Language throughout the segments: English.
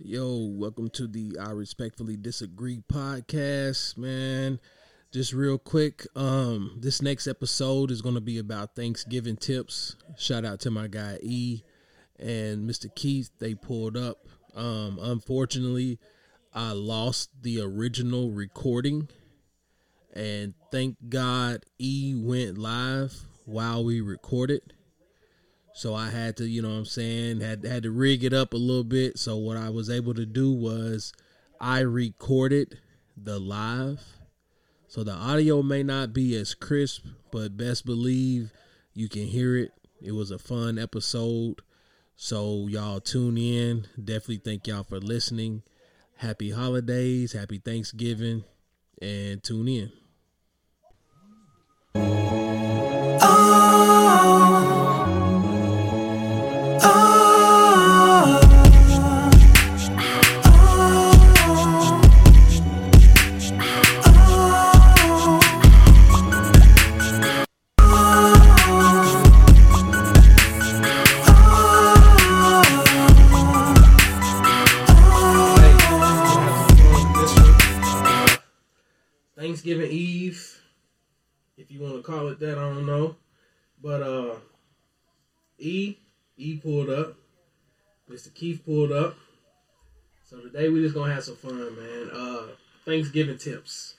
Yo, welcome to the I Respectfully Disagree podcast, man. Just real quick, um, this next episode is going to be about Thanksgiving tips. Shout out to my guy E and Mr. Keith. They pulled up. Um, unfortunately, I lost the original recording, and thank God E went live while we recorded. So I had to, you know what I'm saying, had had to rig it up a little bit. So what I was able to do was I recorded the live. So the audio may not be as crisp, but best believe you can hear it. It was a fun episode. So y'all tune in. Definitely thank y'all for listening. Happy holidays, happy Thanksgiving, and tune in. Thanksgiving call it that, I don't know. But uh E, E pulled up. Mr. Keith pulled up. So today we just gonna have some fun, man. Uh Thanksgiving tips.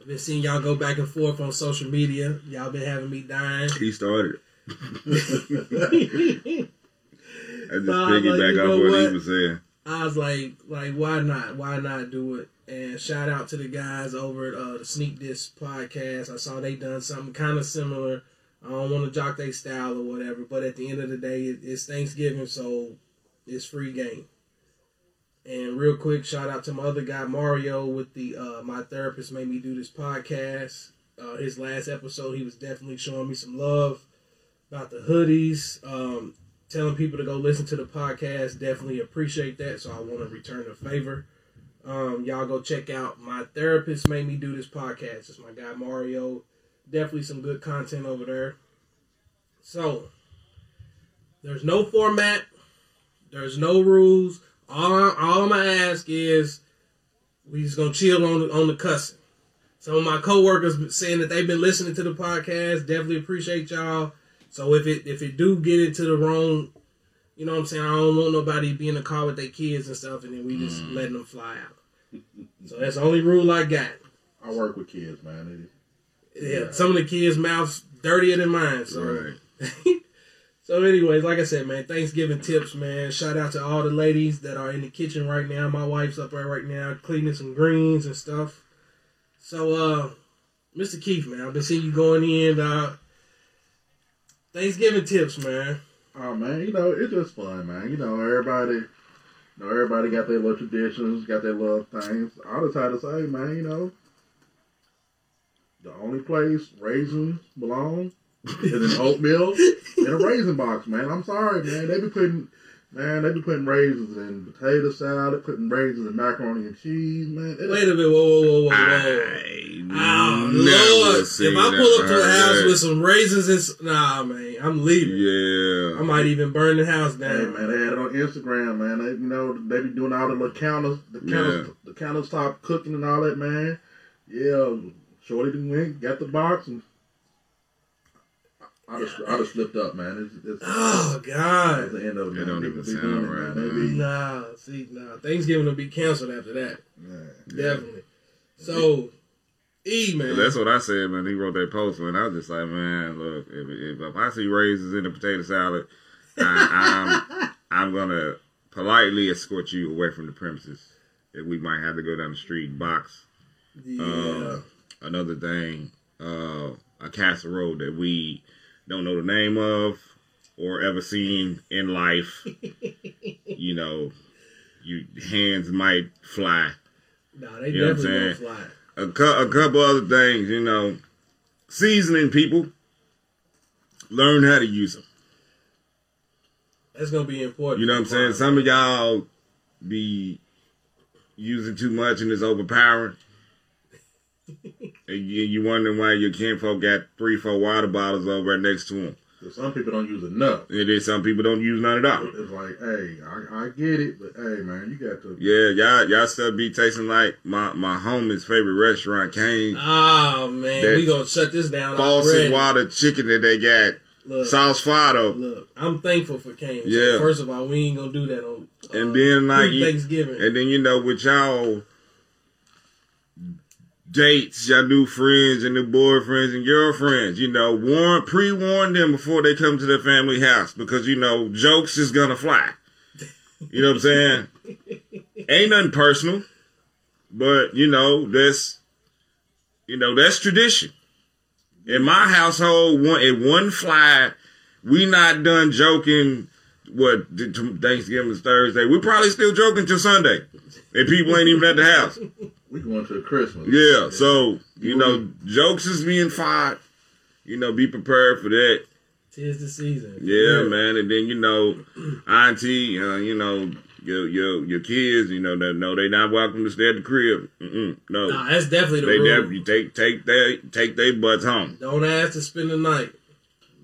I've been seeing y'all go back and forth on social media. Y'all been having me dying. He started. I just Nah, piggyback like, off what, what? he was saying. I was like, like, why not? Why not do it? And shout out to the guys over at uh, the Sneak Disc podcast. I saw they done something kind of similar. I don't want to jock their style or whatever, but at the end of the day, it, it's Thanksgiving, so it's free game. And real quick, shout out to my other guy Mario with the uh, my therapist made me do this podcast. Uh, his last episode, he was definitely showing me some love about the hoodies. Um, telling people to go listen to the podcast. Definitely appreciate that. So I want to return the favor. Um, y'all go check out my therapist made me do this podcast. It's my guy Mario. Definitely some good content over there. So there's no format. There's no rules. All, I, all I'm gonna ask is we just gonna chill on the, on the cussing. Some of my coworkers saying that they've been listening to the podcast. Definitely appreciate y'all. So if it if it do get into the wrong, you know what I'm saying, I don't want nobody being in the car with their kids and stuff, and then we just letting them fly out. So that's the only rule I got. I work with kids, man. Yeah, Yeah. some of the kids' mouths dirtier than mine. So, Right. so anyways, like I said, man, Thanksgiving tips, man. Shout out to all the ladies that are in the kitchen right now. My wife's up there right now cleaning some greens and stuff. So, uh, Mr. Keith, man, I've been seeing you going in. Uh, Thanksgiving tips, man. Oh man, you know it's just fun, man. You know everybody, you know everybody got their little traditions, got their little things. I just had to say, man, you know, the only place raisins belong is in oatmeal in a raisin box, man. I'm sorry, man. They be putting, man, they be putting raisins in potato salad, putting raisins in macaroni and cheese, man. It- Wait a minute, whoa, whoa, whoa, whoa, whoa. I Oh, never Lord. seen If I pull up to a or house heard with some raisins and. s- Nah, man, I'm leaving. Yeah. I might even burn the house Hey down. man, they had it on Instagram, man. They, you know, they be doing all the little counters, the counters, the countertop cooking and all that, man. Yeah, Shorty done went, got the box, and I just, I just slipped up, man. It's, it's, Oh, it's God. the end of it. It man. don't even be sound doing it, right, They Nah, see, nah. Thanksgiving will be canceled after that. man. Definitely. So, E, man. That's what I said, man. He wrote that post, man. I was just like, man, look, if, if, if I see raisins in the potato salad, I, I'm I'm gonna politely escort you away from the premises. If we might have to go down the street and box. yeah. Uh, another thing, uh, a casserole that we don't know the name of or ever seen in life. you know, your hands might fly. nah, they you definitely fly. A, cou- a couple other things, you know, seasoning people. Learn how to use them. That's gonna be important. You know what I'm saying? Some of y'all be using too much and it's overpowering. And you, you wondering why your kinfolk got three, four water bottles over right next to them. 'Cause some people don't use enough. And then some people don't use none at all. It's like, hey, I, I get it, but hey, man, you got to. Yeah, y'all y'all still be tasting like my my homie's favorite restaurant, Kane. Oh man, That we gonna shut this down False water chicken that they got. Look, Sauce Fado. look, I'm thankful for Kane. Yeah. first of all, we ain't gonna do that on. Uh, And then, like, Thanksgiving. And then you know with y'all dates, y'all new friends and new boyfriends and girlfriends, you know, warn pre warn them before they come to their family house because you know jokes is gonna fly. You know what I'm saying? Ain't nothing personal, but you know that's you know that's tradition. In my household, one it one fly. We not done joking. What Thanksgiving is Thursday. We probably still joking till Sunday, and people ain't even at the house. We going to the Christmas. Yeah, so you know, jokes is being fired. You know, be prepared for that. Tis the season. Yeah, man. And then you know, auntie, uh, you know, your your your kids, you know, they know they not welcome to stay at the crib. Mm-mm, no, Nah, that's definitely the they rule. definitely take take their take their butts home. Don't ask to spend the night.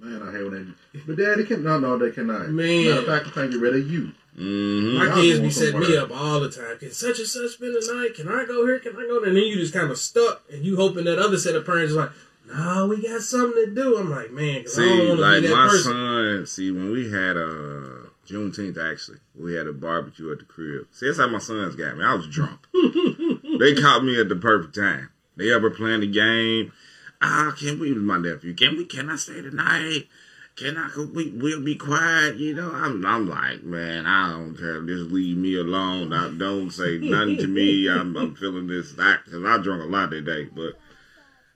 Man, I hate when they. But daddy can no, no, they cannot. Man. Matter of fact, I can't get ready of you. Hmm My kids be setting me up all the time. Can such and such spend the night? Can I go here? Can I go there? And then you just kind of stuck, and you hoping that other set of parents is like, "No, we got something to do." I'm like, man, 'cause I See, don't want to like be that my person. son, see, when we had uh Juneteenth, actually, we had a barbecue at the crib. See, that's how my sons got me. I was drunk. they caught me at the perfect time. They ever playing the game. Ah, can we? My nephew. Can we? Can I stay tonight? Can I? We? We'll be quiet. You know, I'm. I'm like, man, I don't care. Just leave me alone. I don't say nothing to me. I'm. I'm feeling this. Because I drunk a lot that day, but.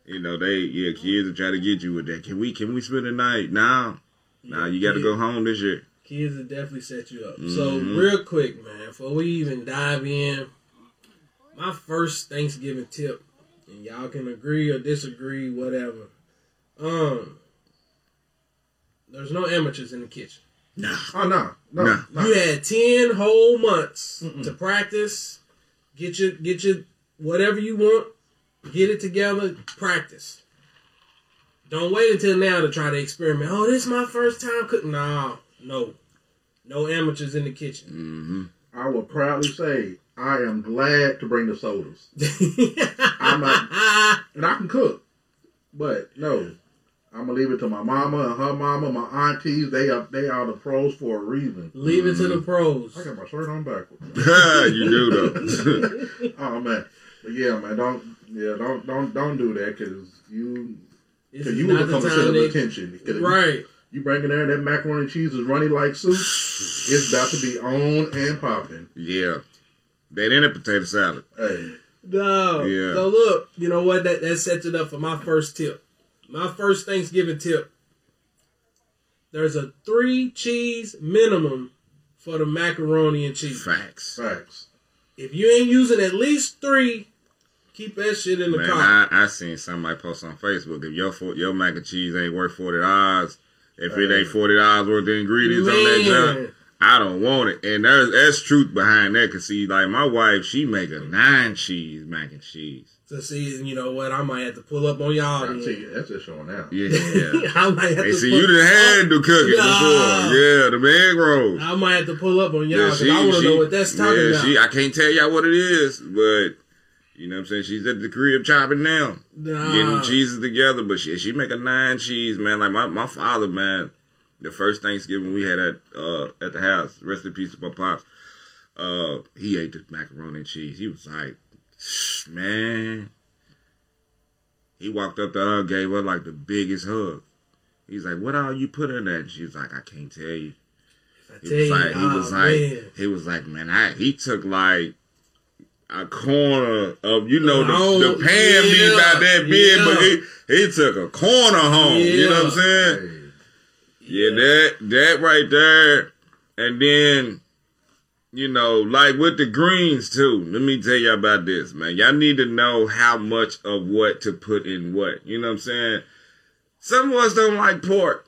You know, they yeah, kids are trying to get you with that. Can we can we spend the night? Now, now you got to go home this year. Kids will definitely set you up. So Mhm. real quick, man, before we even dive in, my first Thanksgiving tip, and y'all can agree or disagree, whatever. Um, there's no amateurs in the kitchen. No, Oh no, no, Nah. no. You had ten whole months Mm-mm. to practice. Get your get your whatever you want. Get it together. Practice. Don't wait until now to try to experiment. Oh, this is my first time cooking. No, no, no amateurs in the kitchen. hmm I will proudly say I am glad to bring the sodas, I'm not, and I can cook. But no, I'm gonna leave it to my mama and her mama, my aunties. They are they are the pros for a reason. Leave it to the mm-hmm. pros. I got my shirt on backwards. you do though. oh man, but yeah, man, don't yeah, don't don't don't do that because you cause you will not become the a center time of they, attention. 'Cause right. You bring in there that macaroni and cheese is runny like soup. It's about to be on and popping. yeah, that in a potato salad. Hey, No. Yeah. So look, you know what? That that sets it up for my first tip. My first Thanksgiving tip. There's a three cheese minimum for the macaroni and cheese. Facts. facts. If you ain't using at least three, keep that shit in the Man, car. I, I seen somebody post on Facebook if your fo- your mac and cheese ain't worth forty dollars, if it ain't forty dollars worth of ingredients on that junk, I don't want it. And there's there's truth behind that. Cause see, like my wife, she make a nine cheese mac and cheese. To see, you know what? I might have to pull up on y'all. I then. tell you, that's just showing out. Yeah. yeah. I might have Hey, to. see, pull, you done had to cook it Nah. before. Yeah, the egg rolls. I might have to pull up on y'all Yeah, I want to know what that's talking yeah, about. She, I can't tell y'all what it is, but you know what I'm saying. She's at the crib chopping now, Nah. getting cheeses together. But she she make a nine cheese man. Like my, my father man, the first Thanksgiving we had at uh at the house. Rest in peace to my pops. Uh, he ate the macaroni and cheese. He was like, man. He walked up to her, gave her like the biggest hug. He's like, "What all you put in there?" She's like, "I can't tell you." He was like, he oh, was like, man. he was like, man, I he took like a corner of you know the, Oh, the pan be about that big, but he he took a corner home. You know what I'm saying? Hey, Yeah, that that right there, and then you know, like with the greens too. Let me tell you about this, man. Y'all need to know how much of what to put in what. You know what I'm saying? Some of us don't like pork.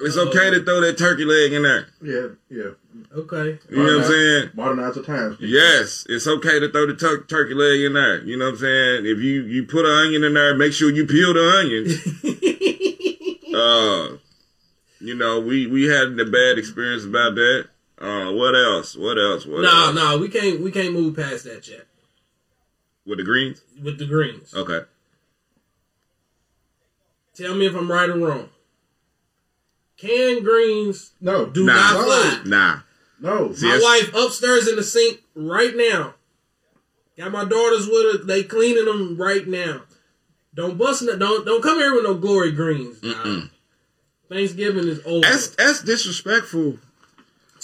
It's okay to throw that turkey leg in there. yeah, yeah. Okay. You know what I'm saying? Modernize the times. Yes, it's okay to throw the tur- turkey leg in there. You know what I'm saying? If you you put an onion in there, make sure you peel the onion. Uh, you know, we we had the bad experience about that. Uh, what else? What else? What No, else? no, we can't we can't move past that yet With the greens? with the greens. Okay. Tell me if I'm right or wrong. Can greens No, do Nah. not fly? Nah. no. See, My Yes. wife upstairs in the sink right now. Got my daughters with her. They cleaning them right now. Don't bust. No, don't don't come here with no glory greens. dog. Mm-mm. Thanksgiving is over. That's that's disrespectful.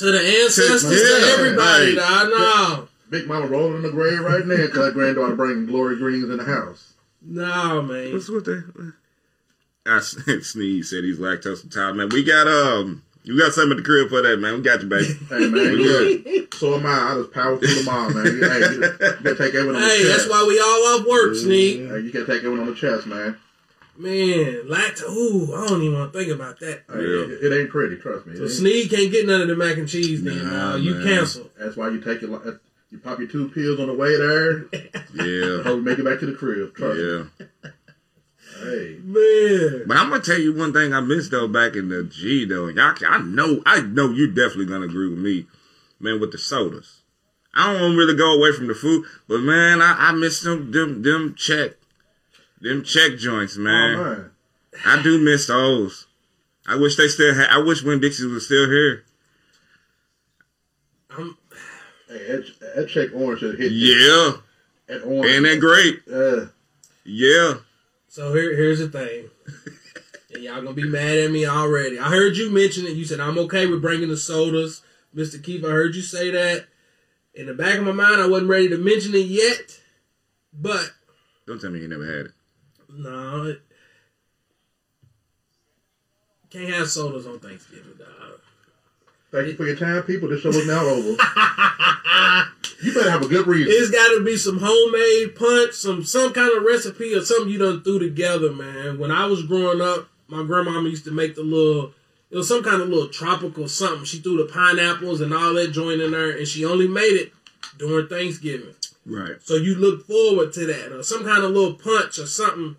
To the ancestors, to, Yeah, everybody. right. dog. No, Big Mama rolling in the grave right now because her granddaughter bringing glory greens in the house. no, man. What's with that? I sneeze said he's lactose intolerant. Man, we got um, you got something at the crib for that, man. We got you, baby. Hey man, We good. so am I. I just power through the mom, man. Hey, you, you gotta take everyone on the Hey, chest. that's why we all off work, Sneak. Hey, you gotta take everyone on the chest, man. Man, lactose. Ooh, I don't even want to think about that. Yeah. it, it ain't pretty, trust me. It So ain't- Sneak can't get none of the mac and cheese. Then Nah, uh, you man. cancel. That's why you take your li- you pop your two pills on the way there. Yeah, Hope you make it back to the crib. Trust me. yeah. Hey, Man, But I'm gonna tell you one thing I missed though back in the G though. Y'all, can- I know, I know you're definitely gonna agree with me, man. With the sodas, I don't want to really go away from the food, but man, I, I miss them, them, them Chek, them Chek joints, man. oh man. I do miss those. I wish they still had. I wish Winn-Dixie was still here. I'm, Hey, that, that Chek orange should hit. Yeah, That orange. and that great. Uh, Yeah, so here, here's the thing. and y'all gonna be mad at me already. I heard you mention it. You said I'm okay with bringing the sodas, Mister Keith. I heard you say that. In the back of my mind, I wasn't ready to mention it yet, but don't tell me you never had it. No, it, can't have sodas on Thanksgiving, dog. thank you for your time, people. This show is now over. you better have a good reason. It's got to be some homemade punch, some some kind of recipe or something you done threw together, man. When I was growing up, my grandmama used to make the little. It was some kind of little tropical something. She threw the pineapples and all that joint in there, and she only made it during Thanksgiving. Right. So you look forward to that, or some kind of little punch or something.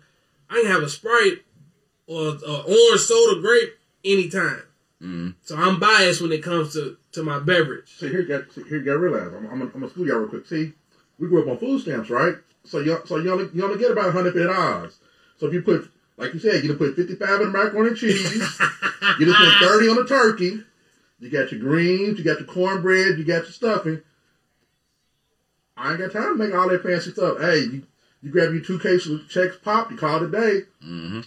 I can have a Sprite or a orange soda grape anytime. Mm. So I'm biased when it comes to, to my beverage. See, here you got, see, here you got to realize. I'm, I'm, gonna- I'm gonna school y'all real quick. See, we grew up on food stamps, right? So y'all, so you only, you only get about 150 dollars. So if you put, like you said, you can put 55 in the macaroni and cheese. you just put 30 on the turkey. You got your greens, you got your cornbread, you got your stuffing. I ain't got time to make all that fancy stuff. Hey, you, you grab your two cases of Cheks pop, you call it a day. hmm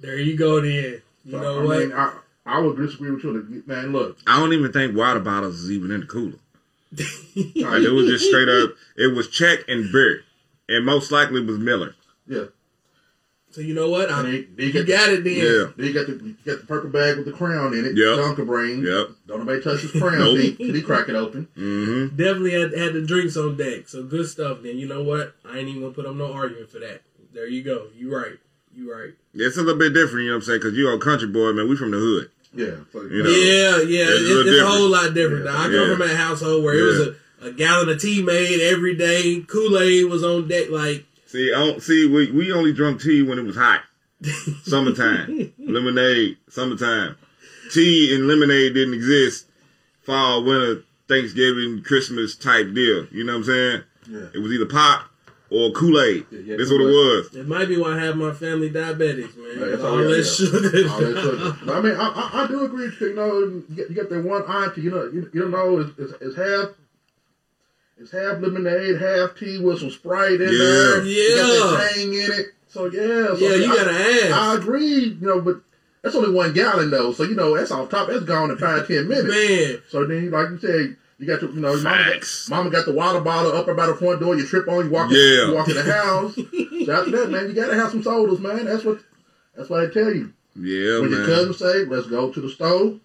There you go, then. You So, know I what? Mean, I, I would disagree with you. Man, look. I don't even think water bottles is even in the cooler. Like it was just straight up. It was Chek and beer, and most likely was Miller. Yeah. So you know what? I, And then, then you the- got it then. Yeah. Then you got the you got the purple bag with the crown in it. Yep. Dunker brain. Yep. Don't nobody touch his crown. Nope. See, he crack it open. Mm-hmm. Definitely had, had the drinks on deck. So good stuff. Then you know what? I ain't even gonna put up no argument for that. There you go. You right. You right. It's a little bit different, you know what I'm saying? Because you are a country boy, man. We from the hood. Yeah. So, You know. Yeah, yeah. It's a It's, little it's a whole lot different. Yeah. I come Yeah. from a household where it was a, a gallon of tea made every day. Kool Aid was on deck. Like See, I don't, see, we we only drunk tea when it was hot. Summertime, lemonade, summertime. Tea and lemonade didn't exist. Fall, winter, Thanksgiving, Christmas type deal. You know what I'm saying? Yeah. It was either pop or Kool Aid. Yeah, yeah, That's what it was. it might be why I have my family diabetics, man. Yeah, all all- yeah, that yeah. sugar. All that sugar. I mean, I, I, I do agree. You You know, you got, you got that one auntie. You know, you, you don't know it's, it's, it's half. It's half lemonade, half tea with some Sprite in Yeah. there. You got that tang in it. So yeah. So yeah, you I- gotta ask. I agree. You know, but that's only one gallon though. So you know, that's off top. That's gone in five ten minutes. man, So then, like you said, you got to, you know, mama got, mama got the water bottle up by the front door. You trip on, you walk, Yeah. you walk in the house. so after that, man, you got to have some sodas, man. That's what, that's what I tell you. Yeah, man. when your man. cousin say, "Let's go to the stove,"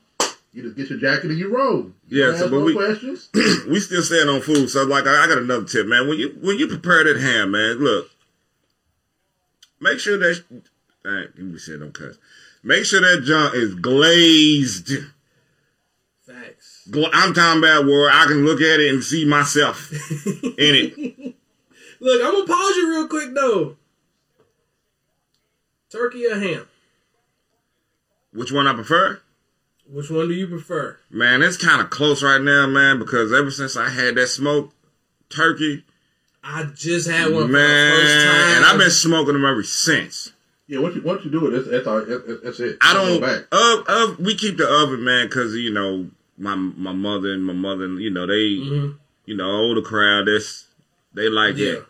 you just get your jacket and you roll. You Yeah, so, but no we- questions. we still staying on food. So like I, I got another tip, man. When you when you prepare that ham, man, look, make sure that all right, we said don't cuss. Make sure that junk is glazed. facts. I'm talking about where I can look at it and see myself in it. Look, I'm gonna pause you real quick though. Turkey or ham? Which one I prefer? Which one do you prefer? Man, it's kind of close right now, man, because ever since I had that smoked turkey, I just had one for man, the first time. and I've been smoking them ever since. Yeah, once you once you do it, that's that's all. That's, that's it. I don't. back. Of, of, we keep the oven, man, because you know my my mother and my mother, you know they, Mhm. you know older crowd. That's they like Yeah. that.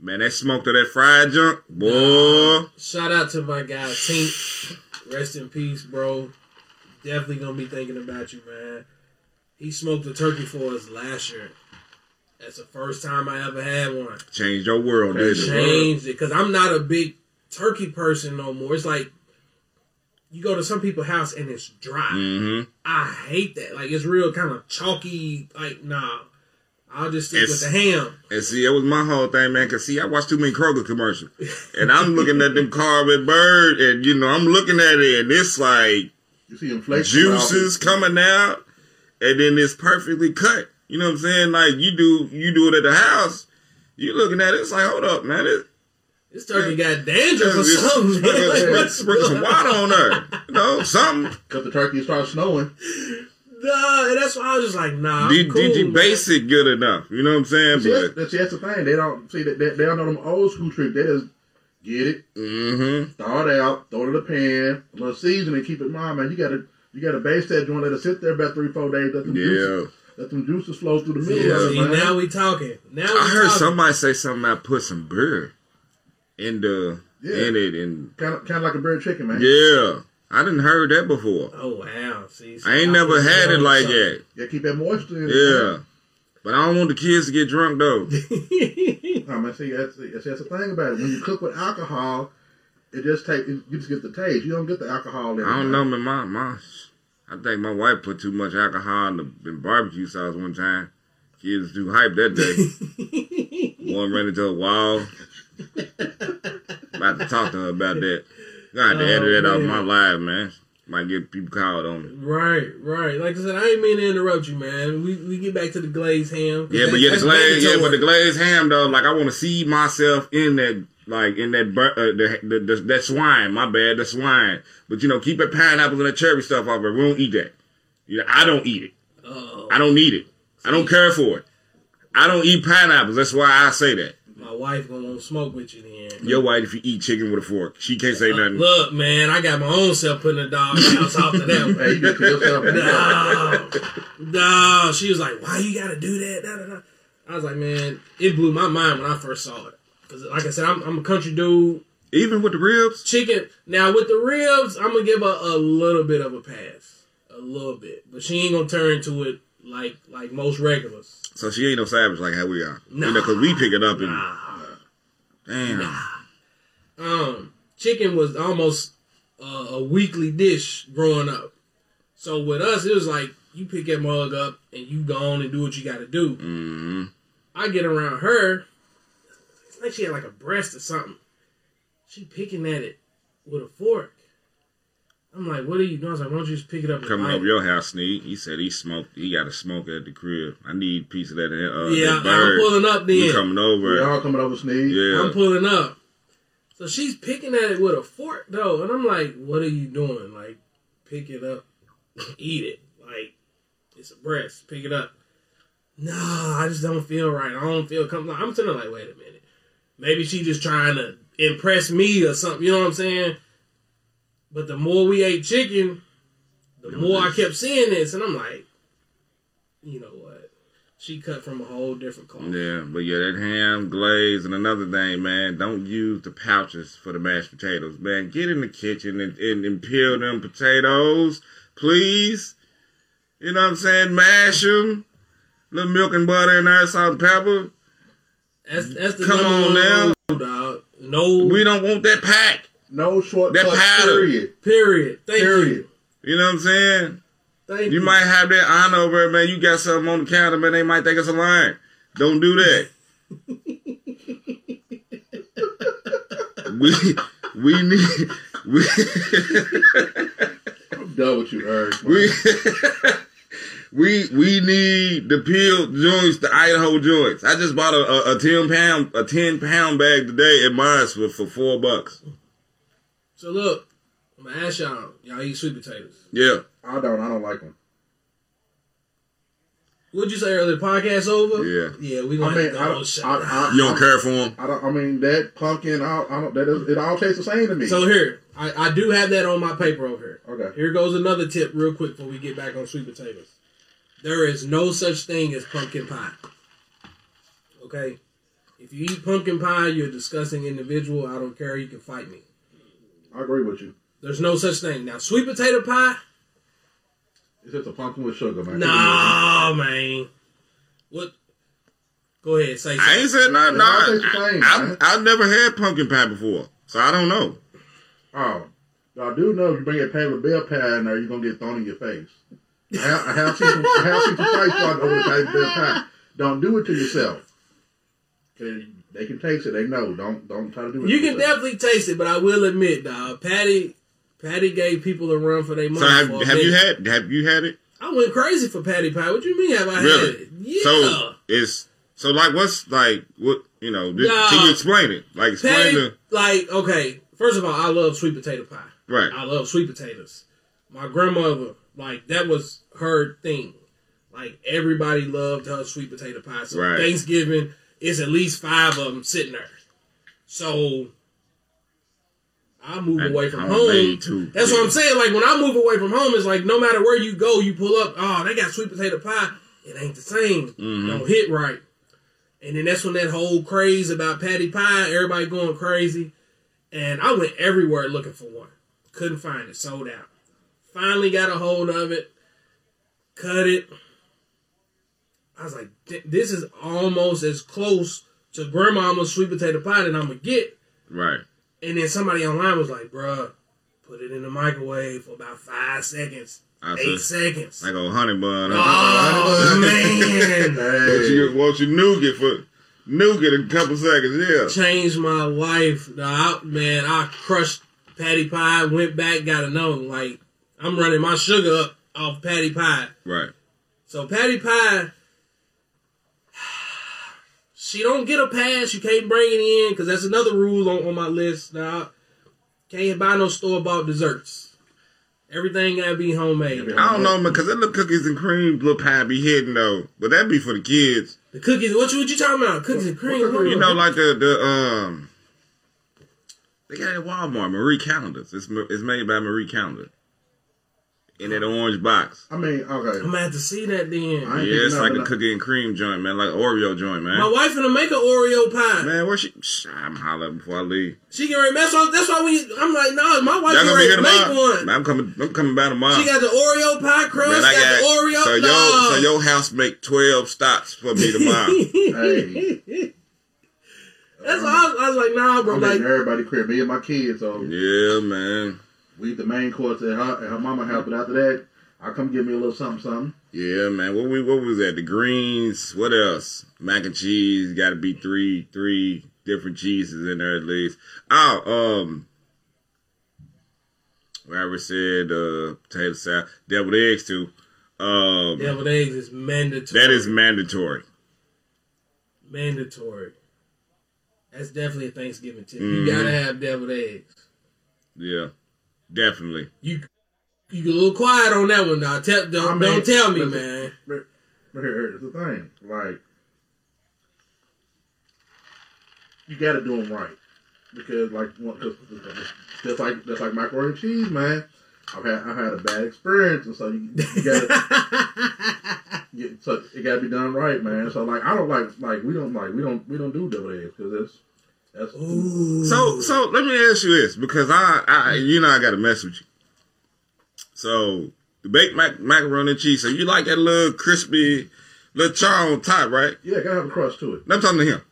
Man, that smoked of that fried junk, boy. Shout out to my guy Tink. Rest in peace, bro. Definitely gonna be thinking about you, man. He smoked a turkey for us last year. That's the first time I ever had one. Changed your world, didn't it? Changed it because I'm not a big turkey person no more. It's like you go to some people's house and it's dry. Mm-hmm. I hate that. Like it's real kind of chalky. Like nah, I'll just stick It's- with the ham. And see, it was my whole thing, man. Cause see, I watched too many Kroger commercials, and I'm looking at them carbon bird, and you know, I'm looking at it, and it's like You see inflation. juices coming out, and then it's perfectly cut. You know what I'm saying? Like you do, you do it at the house. You looking at it, it's like, hold up, man. It, This turkey got dandruff or it's- something. man. Like, sprinkle, what's sprinkle some water on there. You know, something. Because the turkey starts snowing. Nah, and that's why I was just like, nah. I'm Did, cool, did you man. base it good enough? You know what I'm saying? See, that's, But that's, that's the thing. They don't see that they, they don't know them old school tricks. They just get it, mm-hmm. thaw it out, throw it in a pan, a little seasoning, keep it in mind, man. You gotta you gotta base that joint, let it sit there about three, four days, let them juices, Yeah. let them juices flow through the middle Yeah. of it, See, man. now we talking. Now we I heard talking. somebody say something about put some beer in the Yeah. in it and Kind of, kind of like a bird chicken, man. yeah. I didn't heard that before. Oh wow! See, I ain't never had it like that. that. Yeah, keep that moisture in it. Yeah. But I don't want the kids to get drunk though. man. I mean, see, that's, that's, that's the thing about it. When you cook with alcohol, it just take you just get the taste. You don't get the alcohol in it. I don't know, man. My, my, I think my wife put too much alcohol in, the, in barbecue sauce one time. Kids was too hype that day. One ran into a wall. About to talk to her about that. Got to Oh, edit that oh, off man. my live, man. Might get people called on me. right, right. Like I said, I ain't mean to interrupt you, man. We we get back to the glazed ham. Yeah, but yeah, the that's glaze, yeah, but the glazed ham though, like I want to see myself in that, like in that, bur- uh, the, the, the that swine. My bad, the swine. But you know, keep that pineapples and that cherry stuff off it. We don't eat that. You know, I don't eat it. Oh, I don't need it. I don't care for it. I don't eat pineapples. That's why I say that. My wife gonna want to smoke with you then. Your wife, if you eat chicken with a fork, she can't say uh, nothing. Look, man, I got my own self putting a dog house off to that. Hey, you yourself. No, no. She was like, "Why you gotta do that?" Da, da, da. I was like, "Man, it blew my mind when I first saw it." Because, like I said, I'm, I'm a country dude. Even with the ribs. Chicken. Now with the ribs, I'm gonna give her a little bit of a pass, a little bit, but she ain't gonna turn to it like like most regulars. So she ain't no savage like how we are. Nah. You know, because we pick it up and Nah. damn. um, chicken was almost uh, a weekly dish growing up. So with us, it was like you pick that mug up and you go on and do what you got to do. hmm I get around her, it's like she had like a breast or something. She picking at it with a fork. I'm like, what are you doing? I was like, why don't you just pick it up? and Coming over your house, Sneak. He said he smoked. He got a smoke at the crib. I need a piece of that. Uh, yeah, that I'm pulling up You then. coming We over? all coming over sneeze. Yeah. I'm pulling up. So she's picking at it with a fork though, and I'm like, "What are you doing? Like, pick it up, eat it. Like, it's a breast. Pick it up." No, I just don't feel right. I don't feel comfortable. I'm sitting there like, wait a minute. Maybe she just trying to impress me or something. You know what I'm saying? But the more we ate chicken, the It more I kept seeing this, and I'm like, you know what? She cut from a whole different cloth. Yeah, but yeah, that ham glaze and another thing, man. Don't use the pouches for the mashed potatoes, man. Get in the kitchen and, and, and peel them potatoes, please. You know what I'm saying? Mash them. Little milk and butter and there, salt and pepper. That's that's the Come on now. dog. No We don't want that pack. No shortcuts. That powder. Period. period. Thank Period. you. You know what I'm saying? Thank You You might have that on over, man. You got something on the counter, man. They might think it's a line. Don't do that. we we need we I'm done with you, Eric. we we we need the peel joints, the Idaho joints. I just bought a, a, a ten pound a ten pound bag today at mine for for four bucks. So look, I'm gonna ask y'all. Y'all eat sweet potatoes. Yeah, I don't. I don't like them. What'd you say earlier? Podcast over? Yeah. Yeah, we gonna mean, have to I go don't. shut I. I, You don't I, care for them? I don't. I mean, that pumpkin. I, I don't. That is, it all tastes the same to me. So here, I, I do have that on my paper over here. okay. Here goes another tip, real quick, before we get back on sweet potatoes. There is no such thing as pumpkin pie. Okay, if you eat pumpkin pie, you're a disgusting individual. I don't care. You can fight me. I agree with you. There's no such thing. Now, sweet potato pie, It's just a pumpkin with sugar, man. nah, man. What? Go ahead, say I something. ain't said nothing. It No, all I, tastes the same, I, man. I, have never had pumpkin pie before, so I don't know. Oh, I do know if you bring a Patti LaBelle pie in there, you're gonna get thrown in your face. I have, I have seen some, I have seen some fights started over the Patti LaBelle pie. Don't do it to yourself. 'Cause They can taste it. They know. Don't don't try to do it. You can definitely taste it, but I will admit, dog, Patti, Patti gave people a run for their money. So have, have you had have you had it? I went crazy for Patti pie. What you mean? Have I Really? had it? Yeah. So it's so like what's like what you know? Just, Can you explain it? Like explain Patti, the like okay. First of all, I love sweet potato pie. right. I love sweet potatoes. My grandmother, like that was her thing. Like everybody loved her sweet potato pie. So Right. Thanksgiving, it's at least five of them sitting there. So I move away from home. too. That's Yeah. what I'm saying. Like when I move away from home, it's like no matter where you go, you pull up. Oh, they got sweet potato pie. It ain't the same. Mhm. Don't hit right. And then that's when that whole craze about Patti pie, everybody going crazy. And I went everywhere looking for one. Couldn't find it. Sold out. Finally got a hold of it. Cut it. I was like, this is almost as close to grandmama's sweet potato pie that I'm gonna get. Right. And then somebody online was like, bruh, put it in the microwave for about five seconds, I eight said seconds. like a honey bun. Oh, man. Once you get once you nougat for nougat in a couple seconds, yeah. Changed my life. Nah, I- man, I crushed Patti pie, went back, got another one. Like, I'm running my sugar up off Patti pie. Right. So Patti pie, she don't get a pass. You can't bring it in because that's another rule on, on my list. Now, can't buy no store bought desserts. Everything gotta be homemade. I don't know, man, because little cookies and cream little pie be hidden though. But that be for the kids. The cookies. What you what you talking about? Cookies and cream. What- You know, like the the um, they got it at Walmart. Marie Callender's. It's it's made by Marie Callender. In that orange box. I mean, okay. I'm gonna have to see that then. I ain't Yeah, it's like a nothing. cookie and cream joint, man, like Oreo joint, man. My wife gonna make an Oreo pie. Man, where she? Shh, I'm hollering before I leave. She can ready. mess why. That's why we. I'm like, no, my wife can gonna be ready here to make one. Man, I'm coming. I'm coming by tomorrow. She got the Oreo pie crust. Man, I got, the got Oreo. so no. your so your house make twelve stops for me tomorrow. Hey. That's why I was, I was like, nah, bro. I'm Like, letting everybody crib me and my kids. So yeah, man. We eat the main course at her, at her mama house. But after that, I come give me a little something, something. Yeah, man. What we what was that? The greens. What else? Mac and cheese. Got to be three three different cheeses in there at least. Oh, um, whoever said uh, potato salad, deviled eggs too. Um, deviled eggs is mandatory. that is mandatory. mandatory. That's definitely a Thanksgiving tip. Mhm. You gotta have deviled eggs. Yeah, definitely. You you get a little quiet on that one now. Tell don't, I mean, don't tell me, listen. man. But but here's the thing. Like, you got to do them right. Because, like, cause, just like just like macaroni and cheese, man. I've had I've had a bad experience, and so you, you gotta you, so it gotta be done right, man. So like I don't like like we don't like we don't we don't do double eggs because that's that's Ooh. So so let me ask you this because I, I you know I got to mess with you. So the baked mac- macaroni and cheese. So you like that little crispy, little char on top, right? yeah, gotta have a crust to it. I'm talking to him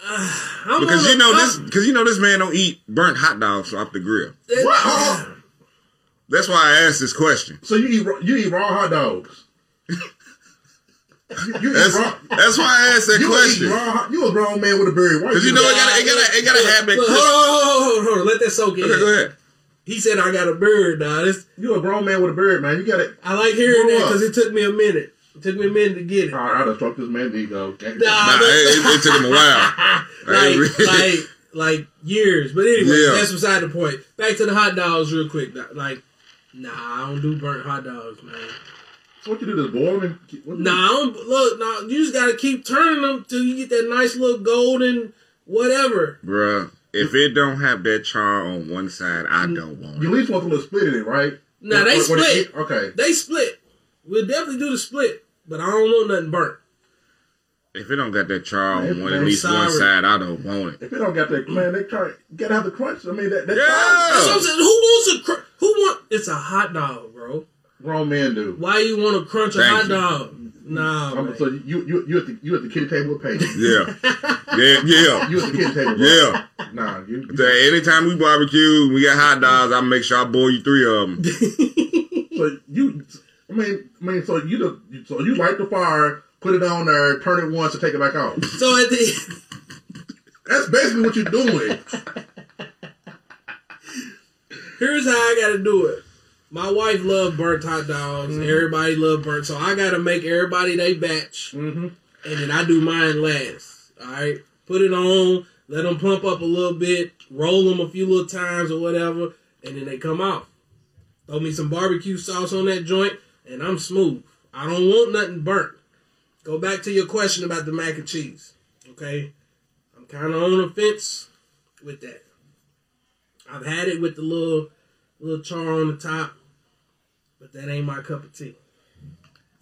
I'm because you know the- this because you know this man don't eat burnt hot dogs off the grill. What? Oh. That's why I asked this question. So you eat raw- you eat raw hot dogs. you, you That's that's why I asked that You, question you a grown man with a beard. Why because you know it got it got it got to have that. Look, hold on, hold on, hold on. Let that soak in. Okay, go ahead. He said I got a beard, dog. This, You a grown man with a beard, man. You got it. I like hearing that because it took me a minute. It took me a minute to get it. All right, I just this man. You. Nah, Nah, it, it, it took him a while. like, like, like years. But anyway, Yeah. that's beside the point. Back to the hot dogs, real quick. Like, Nah, I don't do burnt hot dogs, man. So what you do? Just boil them? And, keep- Nah, I don't, look, nah, you just gotta keep turning them till you get that nice little golden whatever. Bruh, if it don't have that char on one side, I mm. don't want do? You it. at least want a little split in it, right? Nah, they When- when it- split. okay. They split. We'll definitely do the split, but I don't want nothing burnt. If it don't got that char on one, at least one side, I don't want it. If it don't got that, man, they try gotta have the crunch. I mean, that that Yeah. That's what I'm saying. Who wants a cr- who want? It's a hot dog, bro. Grown men do. Why you want to crunch a Thank hot you. dog? Nah, Um, man. so you you you at the you at the kitty table with Peyton. Yeah, yeah, yeah, You at the kitty table. Bro. yeah. Nah, you. you So anytime we barbecue, we got hot dogs. I make sure I boil you three of them. so you. I mean, I mean, so you the so you light the fire, put it on there, turn it once, and take it back off. so at the That's basically what you're doing. here's how I gotta do it. My wife loved burnt hot dogs. Mhm. Everybody loved burnt, so I gotta make everybody they batch, Mm-hmm. and then I do mine last. All right, put it on, let them pump up a little bit, roll them a few little times or whatever, and then they come out. Throw me some barbecue sauce on that joint, and I'm smooth. I don't want nothing burnt. Go back to your question about the mac and cheese. Okay, I'm kind of on the fence with that. I've had it with the little little char on the top, that ain't my cup of tea.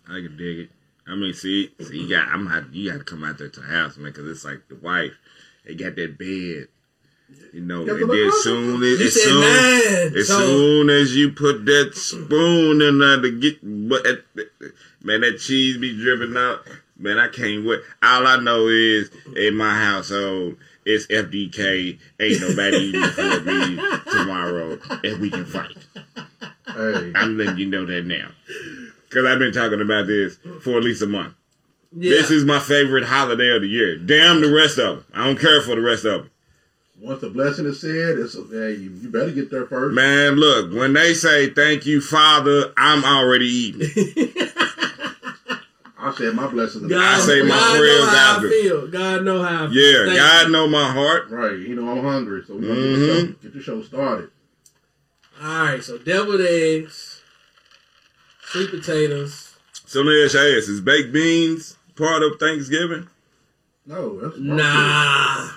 I can dig it. I mean, see, see, you got, I'm have, you got to come out there to the house, man, because it's like the wife. They got that bed, you know. Got And then soon as, as soon, nine, as so soon as you put that spoon in there to get, but eh, man, that cheese be dripping out. Man, I can't wait. All I know is in my household, it's FDK. Ain't nobody eating for me tomorrow, and we can fight. Hey, I'm letting you know that now. Because I've been talking about this for at least a month. yeah. This is my favorite holiday of the year. Damn the rest of them. I don't care for the rest of them. once the blessing is said, it's hey, you, you better get there first. Man, look, when they say thank you, Father, I'm already eating. I said my blessings. God, I say my God prayers know how after. I feel. God know how. I feel. Yeah, Thank God you. know my heart. Right, you know I'm hungry, so we're gonna get, the mm-hmm. show, get the show started. All right, so deviled eggs, sweet potatoes. So let me ask is baked beans part of Thanksgiving? No, that's Nah,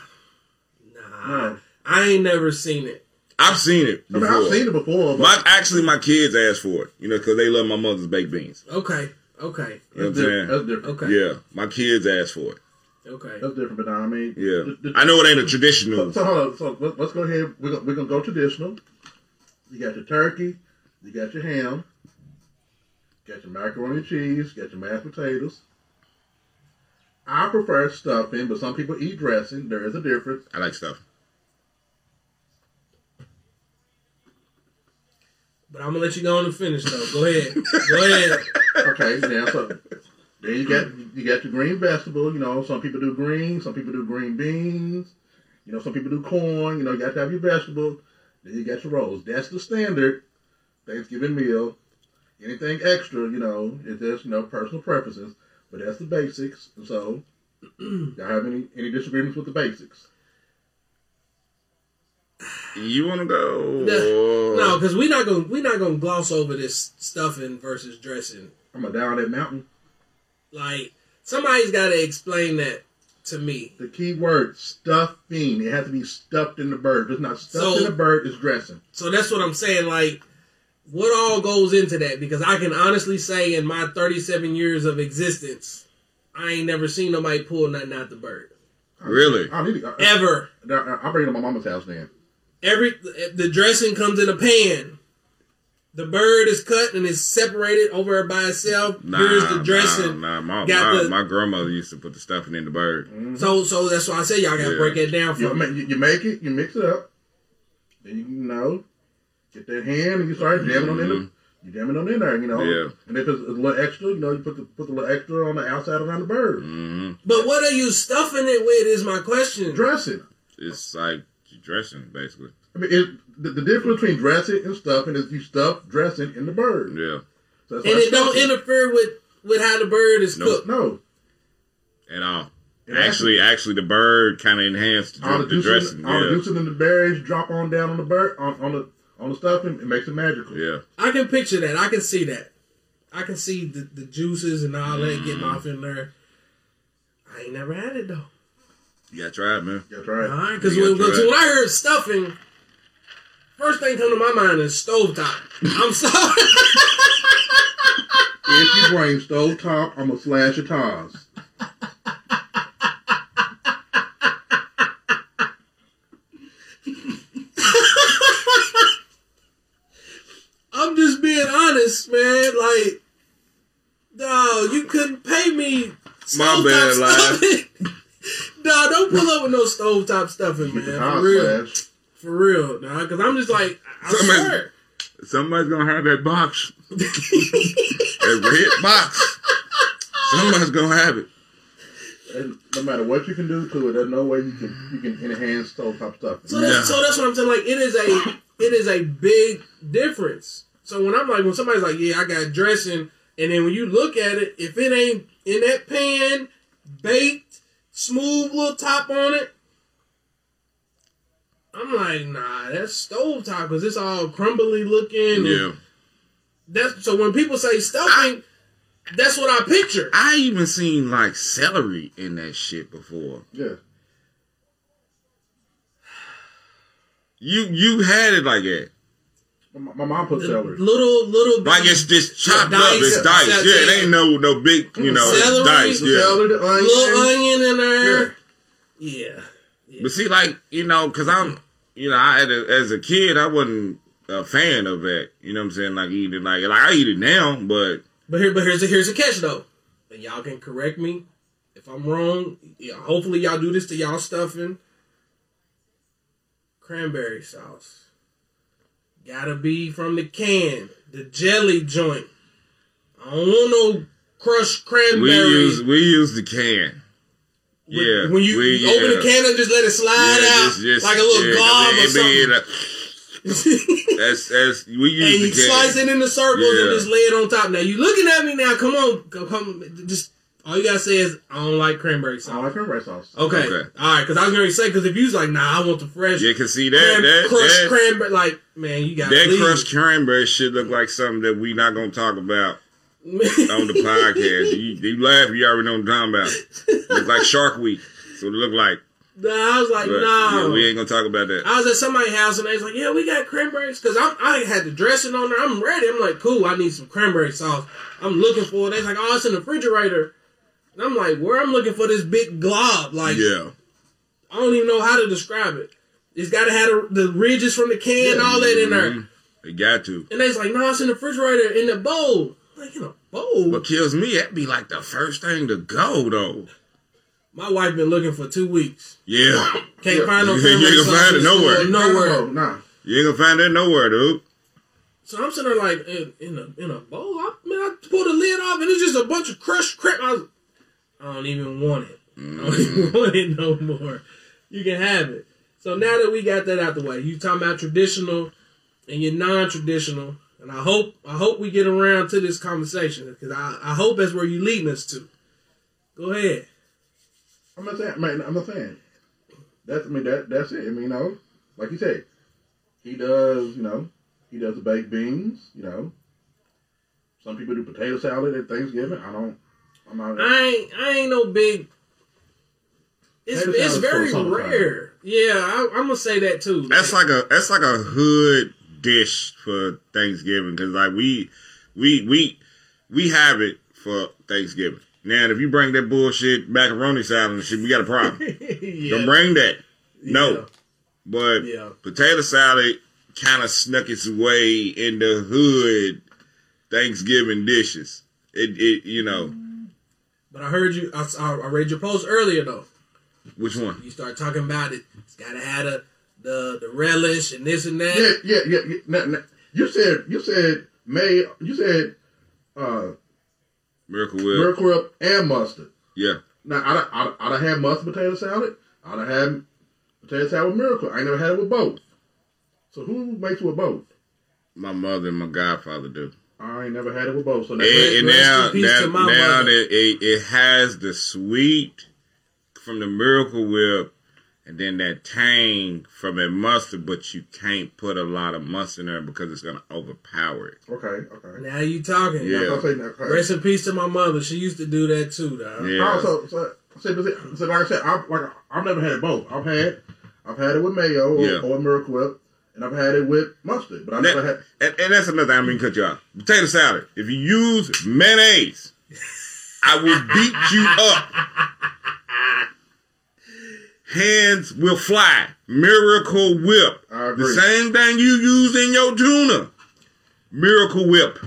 nah. No. I ain't never seen it. I've seen it I mean, I've seen it before, but my actually my kids asked for it, you know, because they love my mother's baked beans. Okay, okay, You know that's, what I'm different. saying? that's different. okay, Yeah, my kids asked for it. okay. That's different, but I mean, Yeah, the- the- I know it ain't a traditional. so hold on. So let, let's go ahead. We're gonna, we're gonna go traditional. You got your turkey. You got your ham. You got your macaroni and cheese. You got your mashed potatoes. I prefer stuffing, but some people eat dressing. There is a difference. I like stuff. But I'm gonna let you go on and finish though. Go ahead. Go ahead. Okay, now so then you got you got your green vegetable. You know, some people do green, some people do green beans. You know, some people do corn. You know, you got to have your vegetable. Then you got your rolls. That's the standard Thanksgiving meal. Anything extra, you know, is just you know personal preferences. But that's the basics. So, y'all have any any disagreements with the basics? You want to go? No, because we're not gonna we're not gonna gloss over this stuffing versus dressing. I'm a down that mountain. Like somebody's got to explain that to me. The key word stuffing. It has to be stuffed in the bird. If it's not stuffed So- in the bird, it's dressing. So that's what I'm saying. Like, what all goes into that? Because I can honestly say, in my 37 years of existence, I ain't never seen nobody pull nothing out the bird Really? I need to. I, ever. I, I'll bring it to my mama's house then. Every the dressing comes in a pan. The bird is cut and is separated over by itself. Nah, Here's the dressing. Nah, nah. My, Got my, the- my grandmother used to put the stuffing in the bird. So, so that's why I say y'all gotta Yeah. break it down You, for ma- me. you, you make it, you mix it up, then you, you know, get that hand and you start jamming on in there. You jam it on in there, you know. Yeah. And if it's a little extra, you know, you put the put the little extra on the outside around the bird. hmm But what are you stuffing it with? Is my question. Dressing. It's like dressing, basically. I mean, it, the, the difference between dressing and stuffing is you stuff dressing in the bird. Yeah, So that's and it don't stuffing- interfere with with how the bird is Nope. cooked. No. at all. Um, it Actually, actually, the bird kind of enhanced the, all the the dressing. all the juices and the berries drop on down on the bird on, on the on the stuffing, it makes it magical. Yeah. I can picture that. I can see that. I can see the, the juices and all that getting mm-hmm. off in there. I ain't never had it though. You gotta try it, man. That's right. All right, because You when, gotta try when it. I heard stuffing, first thing come to my mind is stovetop. I'm sorry. If you bring stove top, I'm gonna slash your tires. I'm just being honest, man. Like, no, you couldn't pay me. My stovetop bad, lad. Stuffing. no, don't pull up with no stovetop stuffing, man. For real, slash. for real, nah. Because I'm just like, I Somebody- swear. Somebody's gonna have that box. that red box. Somebody's gonna have it. And no matter what you can do to it, there's no way you can you can enhance stove top stuffing. So that's, Yeah. so that's what I'm saying. Like it is a it is a big difference. So when I'm like when somebody's like, yeah, I got dressing, and then when you look at it, if it ain't in that pan, baked, smooth little top on it, I'm like, nah, that's stove top because it's all crumbly looking. Yeah. That's so when people say stuffing, that's what I picture. I even seen like celery in that shit before. Yeah. You you had it like that. My, my mom put celery. Little little Like it's just chopped Yeah, up. It's diced. yeah, Yeah, it ain't no no big, you know, it's Celery, diced. Yeah. celery, onion. little onion in there. Yeah. But see, like you know, cause I'm, you know, I had a, as a kid, I wasn't a fan of that. You know what I'm saying? Like eating, like like I eat it now, but But here, but here's a here's a catch though, and y'all can correct me if I'm wrong. Yeah, hopefully y'all do this to y'all stuffing. Cranberry sauce gotta be from the can, the jelly joint. I don't want no crushed cranberry. we use we use the can. When- Yeah, when you, we- you open yeah. the can and just let it slide Yeah, out just- just- like a little yeah, glob or something. like- That's that's we use and the you slice it into circles and just lay it on top. Now you looking at me now. Come on, come just all you gotta say is I don't like cranberry sauce. I like cranberry sauce. Okay. Okay. All right. Because I was going to say, because if you was like, nah, I want the fresh You can see that cran- that crushed that, cranberry, like, man, you got that crushed cranberry shit look like something that we not gonna talk about on the podcast. you, you laugh, you already know what I'm talking about. Look like Shark Week. So it look like. nah, I was like, But, no. yeah, we ain't gonna talk about that. I was at somebody's house and they was like, yeah, we got cranberries. Because I had the dressing on there. I'm ready. I'm like, cool, I need some cranberry sauce. I'm looking for it. They was like, oh, it's in the refrigerator. And I'm like, where I'm looking for this big glob. Like, yeah. I don't even know how to describe it. It's got to have the, the ridges from the can, all that in there. Mhm. It got to. And they's like, no, it's in the refrigerator in the bowl. I'm like, in a bowl? What kills me, that'd be like the first thing to go though. My wife been looking for two weeks. Yeah. Can't Yeah. find no You ain't gonna sauce find it nowhere. store, Nowhere. Nah. You ain't gonna find it nowhere, dude. So I'm sitting there like in, in a in a bowl. I man, I pulled the lid off and it's just a bunch of crushed crap. I, was, I don't even want it. I don't mm. even want it no more. You can have it. So now that we got that out the way, you talking about traditional and you're non-traditional, and I hope I hope we get around to this conversation because I, I hope that's where you're leading us to. Go ahead. I'm not saying, man, I'm not saying. That's, I mean, that that's it. I mean, you know, like you said, he does, you know, he does the baked beans, you know. Some people do potato salad at Thanksgiving. I don't, I'm not. I ain't I ain't no big. It's Potato it's very summertime. rare. Yeah, I, I'm gonna say that too. That's like a that's like a hood dish for Thanksgiving because like we we we we have it for Thanksgiving. Now if you bring that bullshit macaroni salad and shit, we got a problem. yeah. Don't bring that. No. Yeah. But Yeah. potato salad kind of snuck its way in the hood Thanksgiving dishes. It it you know But I heard you. I, I I read your post earlier though. which one? You start talking about it. It's gotta have the the, the relish and this and that. yeah, yeah, yeah. yeah. Now, now, you said, you said, May, you said, uh, Miracle Whip. Miracle Whip and mustard. Yeah. Now, I'd, I'd, I'd have had mustard potato salad. I'd have had potato salad with Miracle. I ain't never had it with both. So who makes it with both? My mother and my godfather do. I ain't never had it with both. So And, and now, now, to my now that it, it has the sweet from the Miracle Whip and then that tang from that mustard, but you can't put a lot of mustard in there because it's gonna overpower it. Okay, okay. Now you talking. Yeah. I'll say that. Okay. Rest in peace to my mother. She used to do that too, though. Yeah. Oh, also, so, so, so, so like I said, I've like I've never had both. I've had I've had it with mayo or, Yeah. or Miracle Whip, and I've had it with mustard. But I never had. And, and that's another thing. I mean, cut you off. Potato salad. If you use mayonnaise, I will beat you up. Hands will fly. Miracle Whip. I The same thing you use in your tuna. Miracle Whip.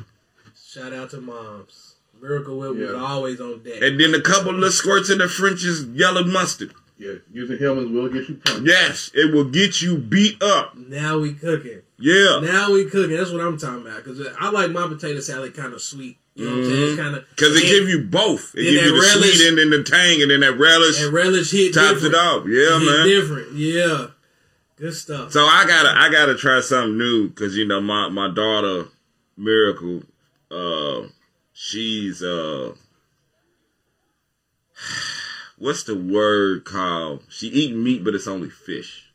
Shout out to moms. Miracle Whip was always on deck. And then a couple of squirts of the French's yellow mustard. Yeah, using Hellmann's will get you pumped. Yes, it will get you beat up. now we cooking. Yeah. Now we cooking. That's what I'm talking about. Because I like my potato salad kind of sweet. You know what I'm saying? It's kind of Because it give you both. It Then give you the relish- sweet and then the tang and then that relish and relish hit tops different. it off. Yeah, Hit man. Different. Yeah. Good stuff. So I gotta I gotta try something new because you know my my daughter Miracle, uh, she's uh, what's the word called? She eat meat, but it's only fish.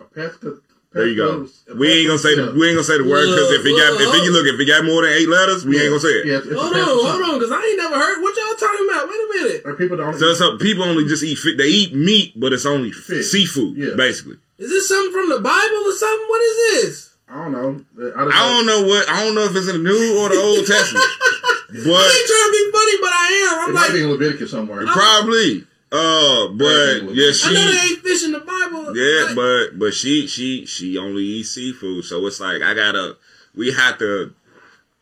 A pesca. There you go. We ain't gonna say the we ain't gonna say the word because if it got if it, look if it got more than eight letters, we ain't gonna say it. Yes, hold on, hold on, because I ain't never heard. What y'all talking about? Wait a minute. Or people don't. So so people only just eat fi- they eat meat, but it's only Fish. seafood Yeah. basically. Is this something from the Bible or something? What is this? I don't know. I, I don't know what I don't know if it's in the New or the Old Testament, I but ain't trying to be funny, but I am. I'm might like, be in Leviticus somewhere. Probably. Uh, but yeah, I know they she ain't fish in the Bible. yeah, Like, but but she she she only eats seafood, so it's like I gotta we have to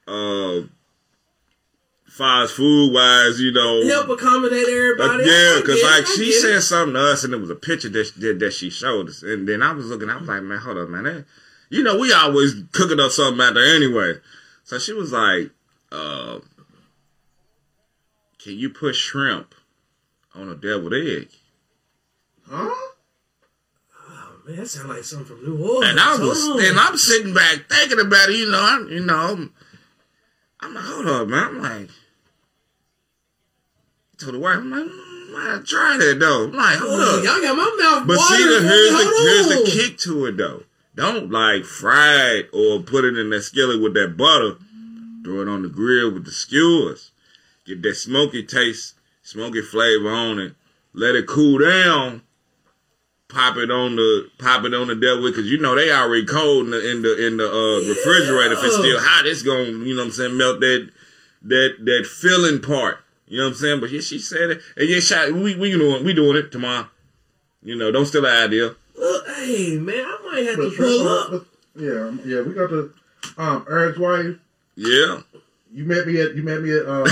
uh fast food wise, you know. help accommodate uh, everybody. yeah, because like I she get it. said something to us, and it was a picture that she, that, that she showed us, and then I was looking, I was like, man, hold up, man, that, you know, we always cooking up something out there anyway. So she was like, uh, "Can you put shrimp on a deviled egg?" Huh? Man, that sound like something from New Orleans. And I was, Hold and I'm sitting back thinking about it. You know, I'm, you know, I'm, I'm like, hold up, man. I'm like, to the wife, I'm like, mm, I try that though. I'm like, hold Oh, up. y'all got my mouth But see, the, here's the here's the kick to it though. Don't like fry it or put it in that skillet with that butter. Throw it on the grill with the skewers. Get that smoky taste, smoky flavor on it. Let it cool down. Pop it on the pop it on the devil because you know they already cold in the in the in the uh, refrigerator. If it's still hot, it's gonna you know what I'm saying melt that that that filling part. You know what I'm saying? But yeah, she said it. And yeah, shot, we we doing we doing it tomorrow. You know, don't steal the idea. Look, hey, man, I might have But to pull up. shrimp- Yeah, yeah. We got the um Eric's wife. Yeah. You met me at you met me at uh at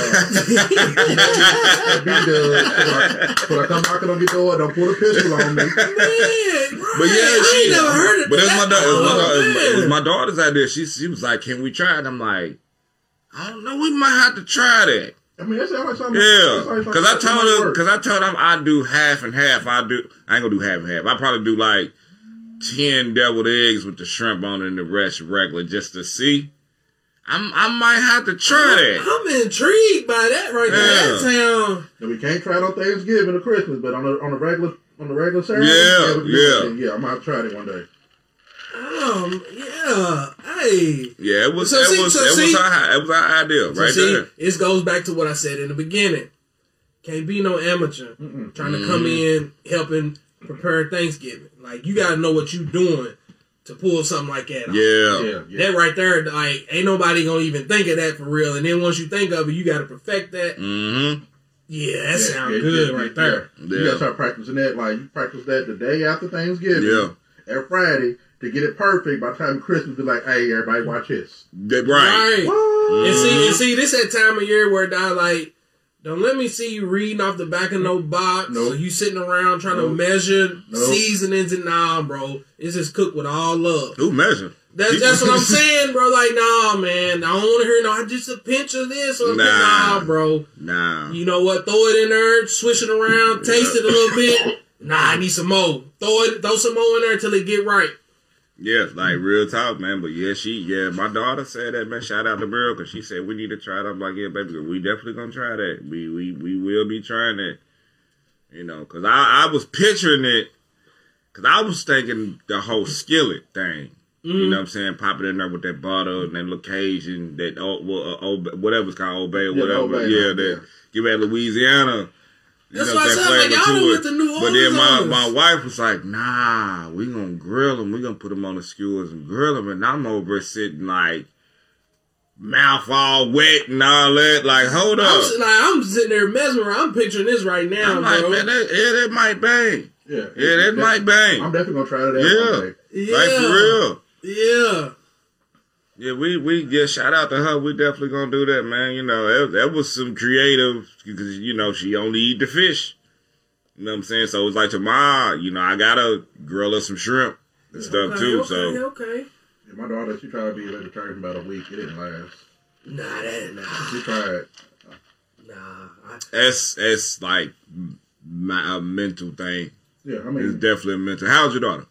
B-Dubs. So I come knocking on your door. Don't pull a pistol on me. Man, right. But yeah, I she. ain't never heard of but that. it's my, da- it was my, Oh, da- it it was my daughter's idea. She she was like, "Can we try it?" I'm like, "I don't know. We might have to try that." I mean, that sounds like something. Yeah, that sounds like because I told that her because I told them I do half and half. I do. I ain't gonna do half and half. I probably do like ten deviled eggs with the shrimp on it and the rest regular just to see. I'm I might have to try that. I'm intrigued by that right there. Yeah. That sound. And we can't try it on Thanksgiving or Christmas, but on the on the regular on the regular Saturday, Yeah, we can do yeah. yeah. I might gonna try it one day. Um, yeah. Hey. Yeah, it was So it see- was so it see- was our it was our idea So right see, there. this goes back to what I said in the beginning. Can't be no amateur trying to come in helping prepare Thanksgiving. Like you got to know what you doing to pull something like that. off. Yeah. Yeah, yeah. That right there, like, ain't nobody gonna even think of that for real. And then once you think of it, you gotta perfect that. Mm-hmm. Yeah, that Yeah, sounds yeah, good yeah, right yeah. there. You gotta start practicing that. Like you practice that the day after Thanksgiving. Yeah. Every Friday to get it perfect. By the time Christmas, be like, hey, everybody, watch this. That, right. Right. And see, and see, this that time of year where I like, don't let me see you reading off the back of no box. Nope. So you sitting around trying to measure Nope. seasonings and nah, bro. It's just cooked with all love. Who measure? That's that's what I'm saying, bro. Like, nah, man, I don't want to hear no. I just a pinch of this or Nah. nah, bro. Nah. You know what? Throw it in there, swish it around, taste it a little bit. Nah, I need some more. Throw it, throw some more in there until it get right. Yeah, like real talk, man. But yeah, she, yeah, my daughter said that, man. Shout out to Burl because she said we need to try it. I'm like, yeah, baby, we definitely gonna try that. We we we will be trying that. You know, because I I was picturing it Cause I was thinking the whole skillet thing. You Mhm. know what I'm saying? Pop it in there with that butter and that little Cajun, that oh, well, uh, Old- whatever it's called, Old Bay or Yeah, whatever. Old Bay, yeah, yeah. that give that Louisiana. You That's know, why I that said, like, y'all to done it. went to New But then my, my wife was like, nah, we gonna grill them. We gonna put them on the skewers and grill them. And I'm over sitting like, mouth all wet and all that. Like, hold I'm, up. like, I'm sitting there mesmerized. I'm picturing this right now, I'm like, bro. man, that, yeah, that might bang. Yeah, Yeah, that might bang. I'm definitely gonna try that Yeah. one yeah, Like, for real. Yeah. Yeah, we we yeah. Shout out to her. We definitely gonna do that, man. You know, that, that was some creative because you know she only eat the fish. You know what I'm saying? So it was like tomorrow. You know, I gotta grill her some shrimp and stuff Okay, too. okay, So okay. Yeah, my daughter, she tried to be vegetarian for about a week. It didn't last. Nah, that nah, She tried. nah. I, that's that's like my a mental thing. Yeah, I It's definitely mental. How's your daughter?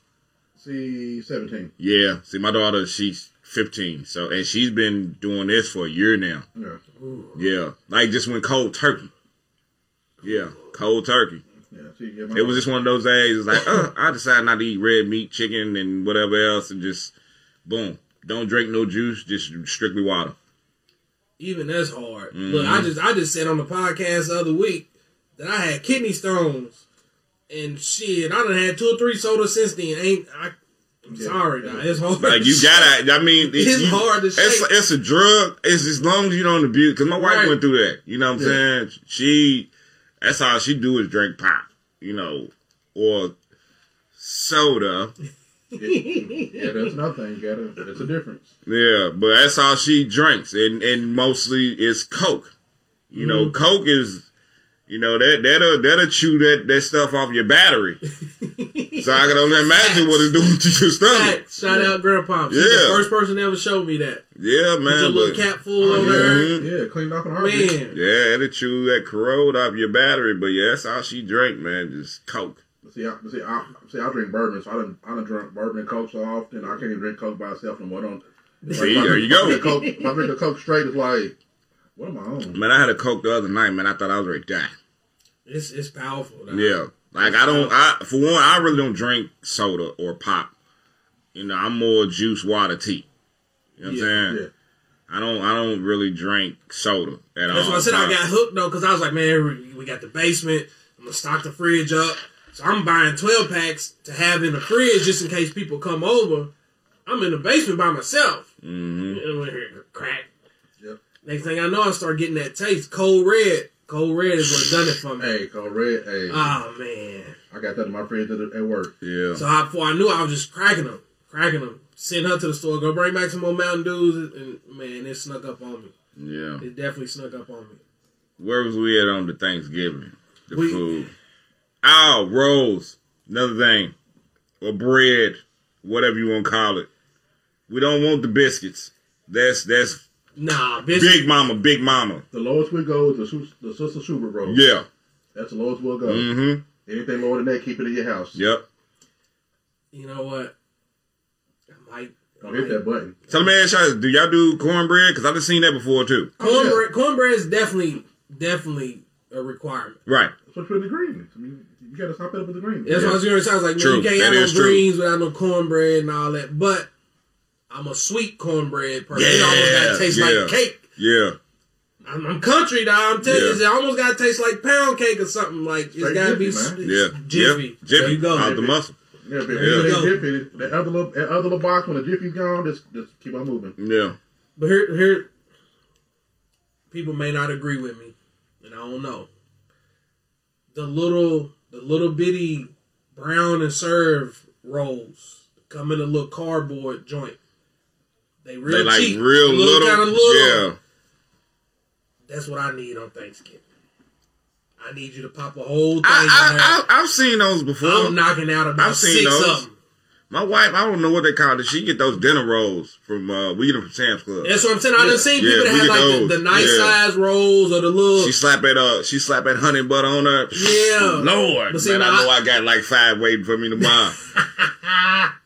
see, seventeen. Yeah. See, my daughter, she's 15. So and she's been doing this for a year now. Yeah. Yeah, like just went cold turkey. Yeah, cold turkey. yeah. She, yeah It was just one of those days. It's like, uh, I decided not to eat red meat, chicken, and whatever else, and just boom. Don't drink no juice, just strictly water. Even that's hard. Mhm. Look, I just I just said on the podcast the other week that I had kidney stones, and shit, I done had two or three sodas since then. Ain't I? I'm Yeah. sorry, dog. It's hard. Like you gotta. I mean, It's you- hard to It's shake. it's a drug. It's as long as you don't abuse. Because my wife Right. went through that. You know what I'm Yeah. saying? She. That's all she do is drink pop. You know, or soda. yeah, that's nothing. gotta. There's a difference. Yeah, but that's all she drinks, and and mostly it's Coke. You know, Mm-hmm. Coke is, you know, that that'll that'll chew that that stuff off your battery. so I can only imagine what it's doing to your stomach. Facts. Shout out Grandpa. She's Yeah. the first person to ever showed me that. Yeah, Put man. your little cap full Oh, on yeah, there. Mhm. yeah, cleaned off in a heartbeat. Man. Yeah, it'll chew that corrode off your battery. But yeah, that's all she drank, man. Just Coke. See, I, see, I, see, I drink bourbon, so I don't, I don't drink bourbon and coke so often. I can't even drink coke by itself no more. I Don't. See, if I there drink- you if I go. drink Coke, if I drink a coke straight, it's like, what am I on? Man, I had a Coke the other night, man. I thought I was ready to die. It's it's powerful. Yeah. Like I don't I for one, I really don't drink soda or pop. You know, I'm more juice, water, tea. You know what Yeah, I'm saying? Yeah, I don't I don't really drink soda at all. That's why I said I got hooked though, because I was like, man, we- got the basement. I'm gonna stock the fridge up. So I'm buying 12 packs to have in the fridge just in case people come over. I'm in the basement by myself. hmm And I'm here, crack. Yep. Next thing I know, I start getting that taste. Cold red. Cold red is what done it for me. hey, cold red. Hey, Oh man. I got that in my fridge at, at work. Yeah. So I, before I knew, I was just cracking them, cracking them. Send her to the store, go bring back some more Mountain Dews, and man, it snuck up on me. yeah. It definitely snuck up on me. Where was we at on the Thanksgiving? The We- food. Oh, rolls. Another thing. Or bread. Whatever you want to call it. We don't want the biscuits. That's that's Nah, bitch. Big Mama, Big Mama. The lowest we go is the, Su- the Sister Schubert roll. Yeah. That's the lowest we'll go. Mm-hmm. Anything lower than that, keep it in your house. Yep. You know what? I might. Don't hit that button. Tell let me ask y'all, do y'all do cornbread? Because I've just seen that before too. Cornbread, cornbread is definitely, definitely a requirement. Right. That's what you put in the greens. I mean, you gotta stop it up with the greens. That's Yeah. what I was going to say. I was like, man, True. you can't That have no is true. greens without no cornbread and all that. But I'm a sweet cornbread person. Yeah, it almost Yeah, got to taste yeah. like cake. Yeah. I'm, I'm country, dog. I'm telling Yeah. you, it almost got to taste like pound cake or something. Like it's Straight got to be Jiffy, man. Yeah. Jiffy. Yeah. Jiffy. There you go. Out the muscle. Yeah, but There if you you go. ain't Jiffy, that other little, that other little box when the Jiffy's gone, just just keep on moving. Yeah. But here, here, people may not agree with me, and I don't know. The little, the little bitty brown and serve rolls come in a little cardboard joint. They real they like cheap, real little. kind little. Yeah. That's what I need on Thanksgiving. I need you to pop a whole thing I, I've seen those before. I'm knocking out about I've seen six those. of them. My wife, I don't know what they call it. She get those dinner rolls from, uh, we get them from Sam's Club. That's what I'm saying. I done seen Yeah, people that we have like the, the nice Yeah. size rolls or the little. She slap that uh she slap that honey butter on her. Yeah. Lord. But see, man, I know I- I got like five waiting for me to buy.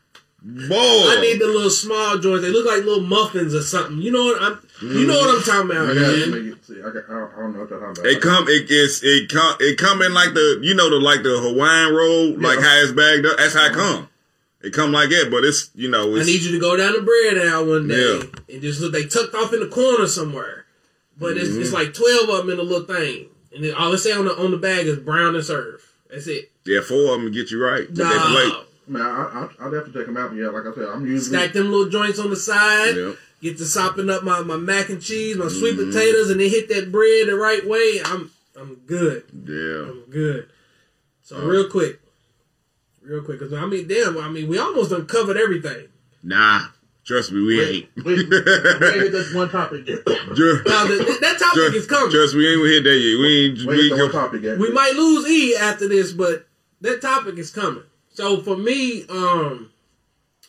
Boy. I need the little small joints. They look like little muffins or something. You know what? I'm You know what I'm talking I about, got man. nigga, see, I, got, I, don't, know what you're talking about. It come it gets it come it come in like the you know the like the Hawaiian roll like Yeah. how it's bagged up. That's how it come. It come like that, but it's you know I it's need you to go down to bread aisle one day Yeah. and just look. They tucked off in the corner somewhere, but it's, Mm-hmm. it's like twelve of them in a little thing, and then all it say on the on the bag is brown and serve. That's it. yeah four of them get you right. With Nah, plate. Man, I, I, I'll definitely check them out. But yeah, like I said, I'm usually stack them little joints on the side. Yeah. Get to sopping up my, my mac and cheese, my sweet Mm-hmm. potatoes, and then hit that bread the right way. I'm I'm good. Yeah. I'm good. So Oh. real quick, real quick, because I mean, damn, I mean, we almost done covered everything. Nah. Trust me, we ain't. we, we ain't hit this one topic Now that topic ju- is coming. Trust we ain't hit that yet. We ain't We we ain't ain't hit the one topic yet. we might lose E after this, but that topic is coming. So for me, um,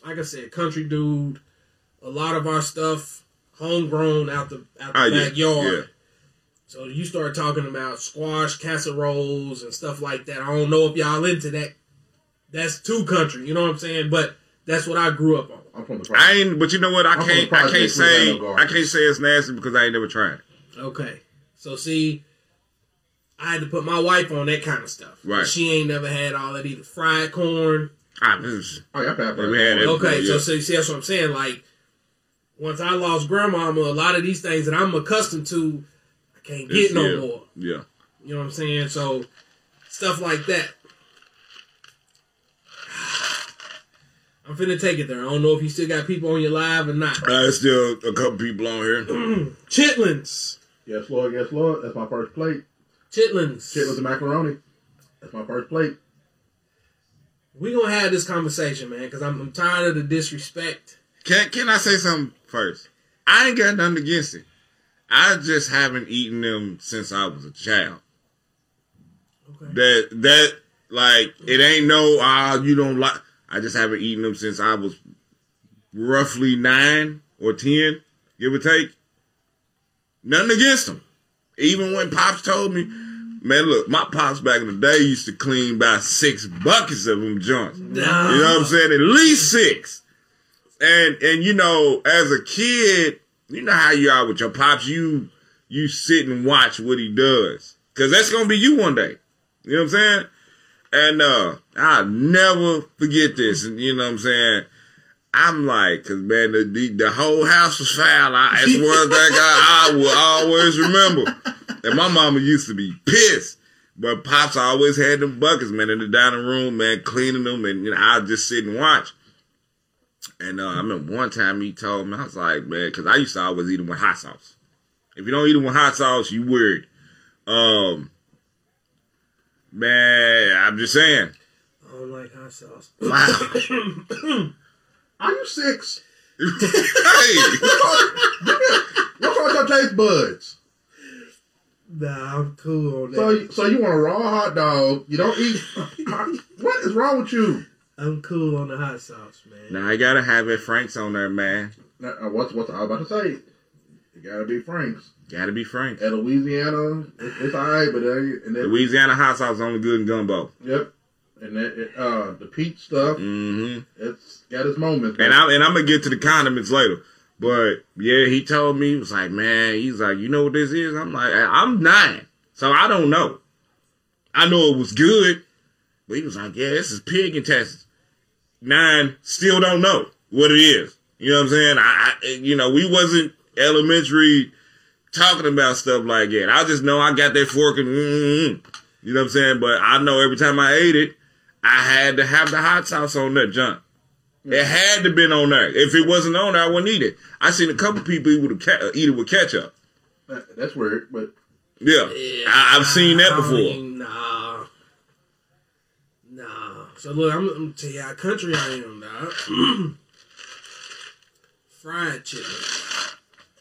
like I said, country dude, a lot of our stuff homegrown out the out the Ah, yeah, backyard. yeah. So you start talking about squash casseroles and stuff like that. I don't know if y'all into that. That's too country, you know what I'm saying? But that's what I grew up on. I'm from the I ain't but you know what? I I'm can't I can't say I can't say it's nasty because I ain't never tried. Okay. So see, I had to put my wife on that kind of stuff. Right. She ain't never had all that either fried corn. I just Oh, yeah, I've had Yeah, we. Okay, Yeah. so, so see that's what I'm saying. Like once I lost grandmama, a lot of these things that I'm accustomed to, I can't get it's- no yeah, more. Yeah. You know what I'm saying? So stuff like that. I'm finna take it there. I don't know if you still got people on your live or not. Uh, there's still a couple people on here. Chitlins. Yes, Lord, yes, Lord. That's my first plate. Chitlins. Shit and macaroni. That's my first plate. We gonna have this conversation, man, because I'm, I'm tired of the disrespect. Can can I say something first? I ain't got nothing against it. I just haven't eaten them since I was a child. Okay. That that like it ain't no ah you don't like. I just haven't eaten them since I was roughly nine or ten, give or take. Nothing against them. Even when pops told me, man, look, my pops back in the day used to clean about six buckets of them joints. You know what I'm saying? At least six. And and you know, as a kid, you know how you are with your pops. You you sit and watch what he does, cause that's gonna be you one day. You know what I'm saying? And uh, I'll never forget this. And you know what I'm saying? I'm like, cause man, the the, the whole house was foul. I, that's one thing I, I will always remember. And my mama used to be pissed. But pops always had them buckets, man, in the dining room, man, cleaning them, and you know, I'd just sit and watch. And uh, I remember one time he told me, I was like, man, because I used to always eat them with hot sauce. If you don't eat them with hot sauce, you weird. Um, man, I'm just saying. I don't like hot sauce. Wow. Are you six? hey, What's wrong with your taste buds? Nah, I'm cool on that. So, you- so you want a raw hot dog? You don't eat. what is wrong with you? I'm cool on the hot sauce, man. now I gotta have it Frank's on there, man. Now, uh, what's what's I was about to say? It gotta be Frank's. Gotta be Frank's. At Louisiana, it, it's alright, but uh, and then Louisiana hot sauce is only good in gumbo. yep, and then it, uh the peach stuff, hmm it's got its moments. And I'm and I'm gonna get to the condiments later. But yeah, he told me he was like, man, he's like, you know what this is? I'm like, I'm nine, so I don't know. I know it was good, but he was like, yeah, this is pig intestines. Nine, still don't know what it is. You know what I'm saying? I, I you know, we wasn't elementary talking about stuff like that. I just know I got that fork and mm, you know what I'm saying. But I know every time I ate it, I had to have the hot sauce on that junk. It mm. had to been on there. If it wasn't on there, I wouldn't eat it. I seen a couple people eat, with ca- eat it with ketchup. That's weird, but Yeah, Yeah, I, I've seen that I before. mean, nah, nah. So look, I'm, I'm gonna tell you how country I am, dog. Fried chicken.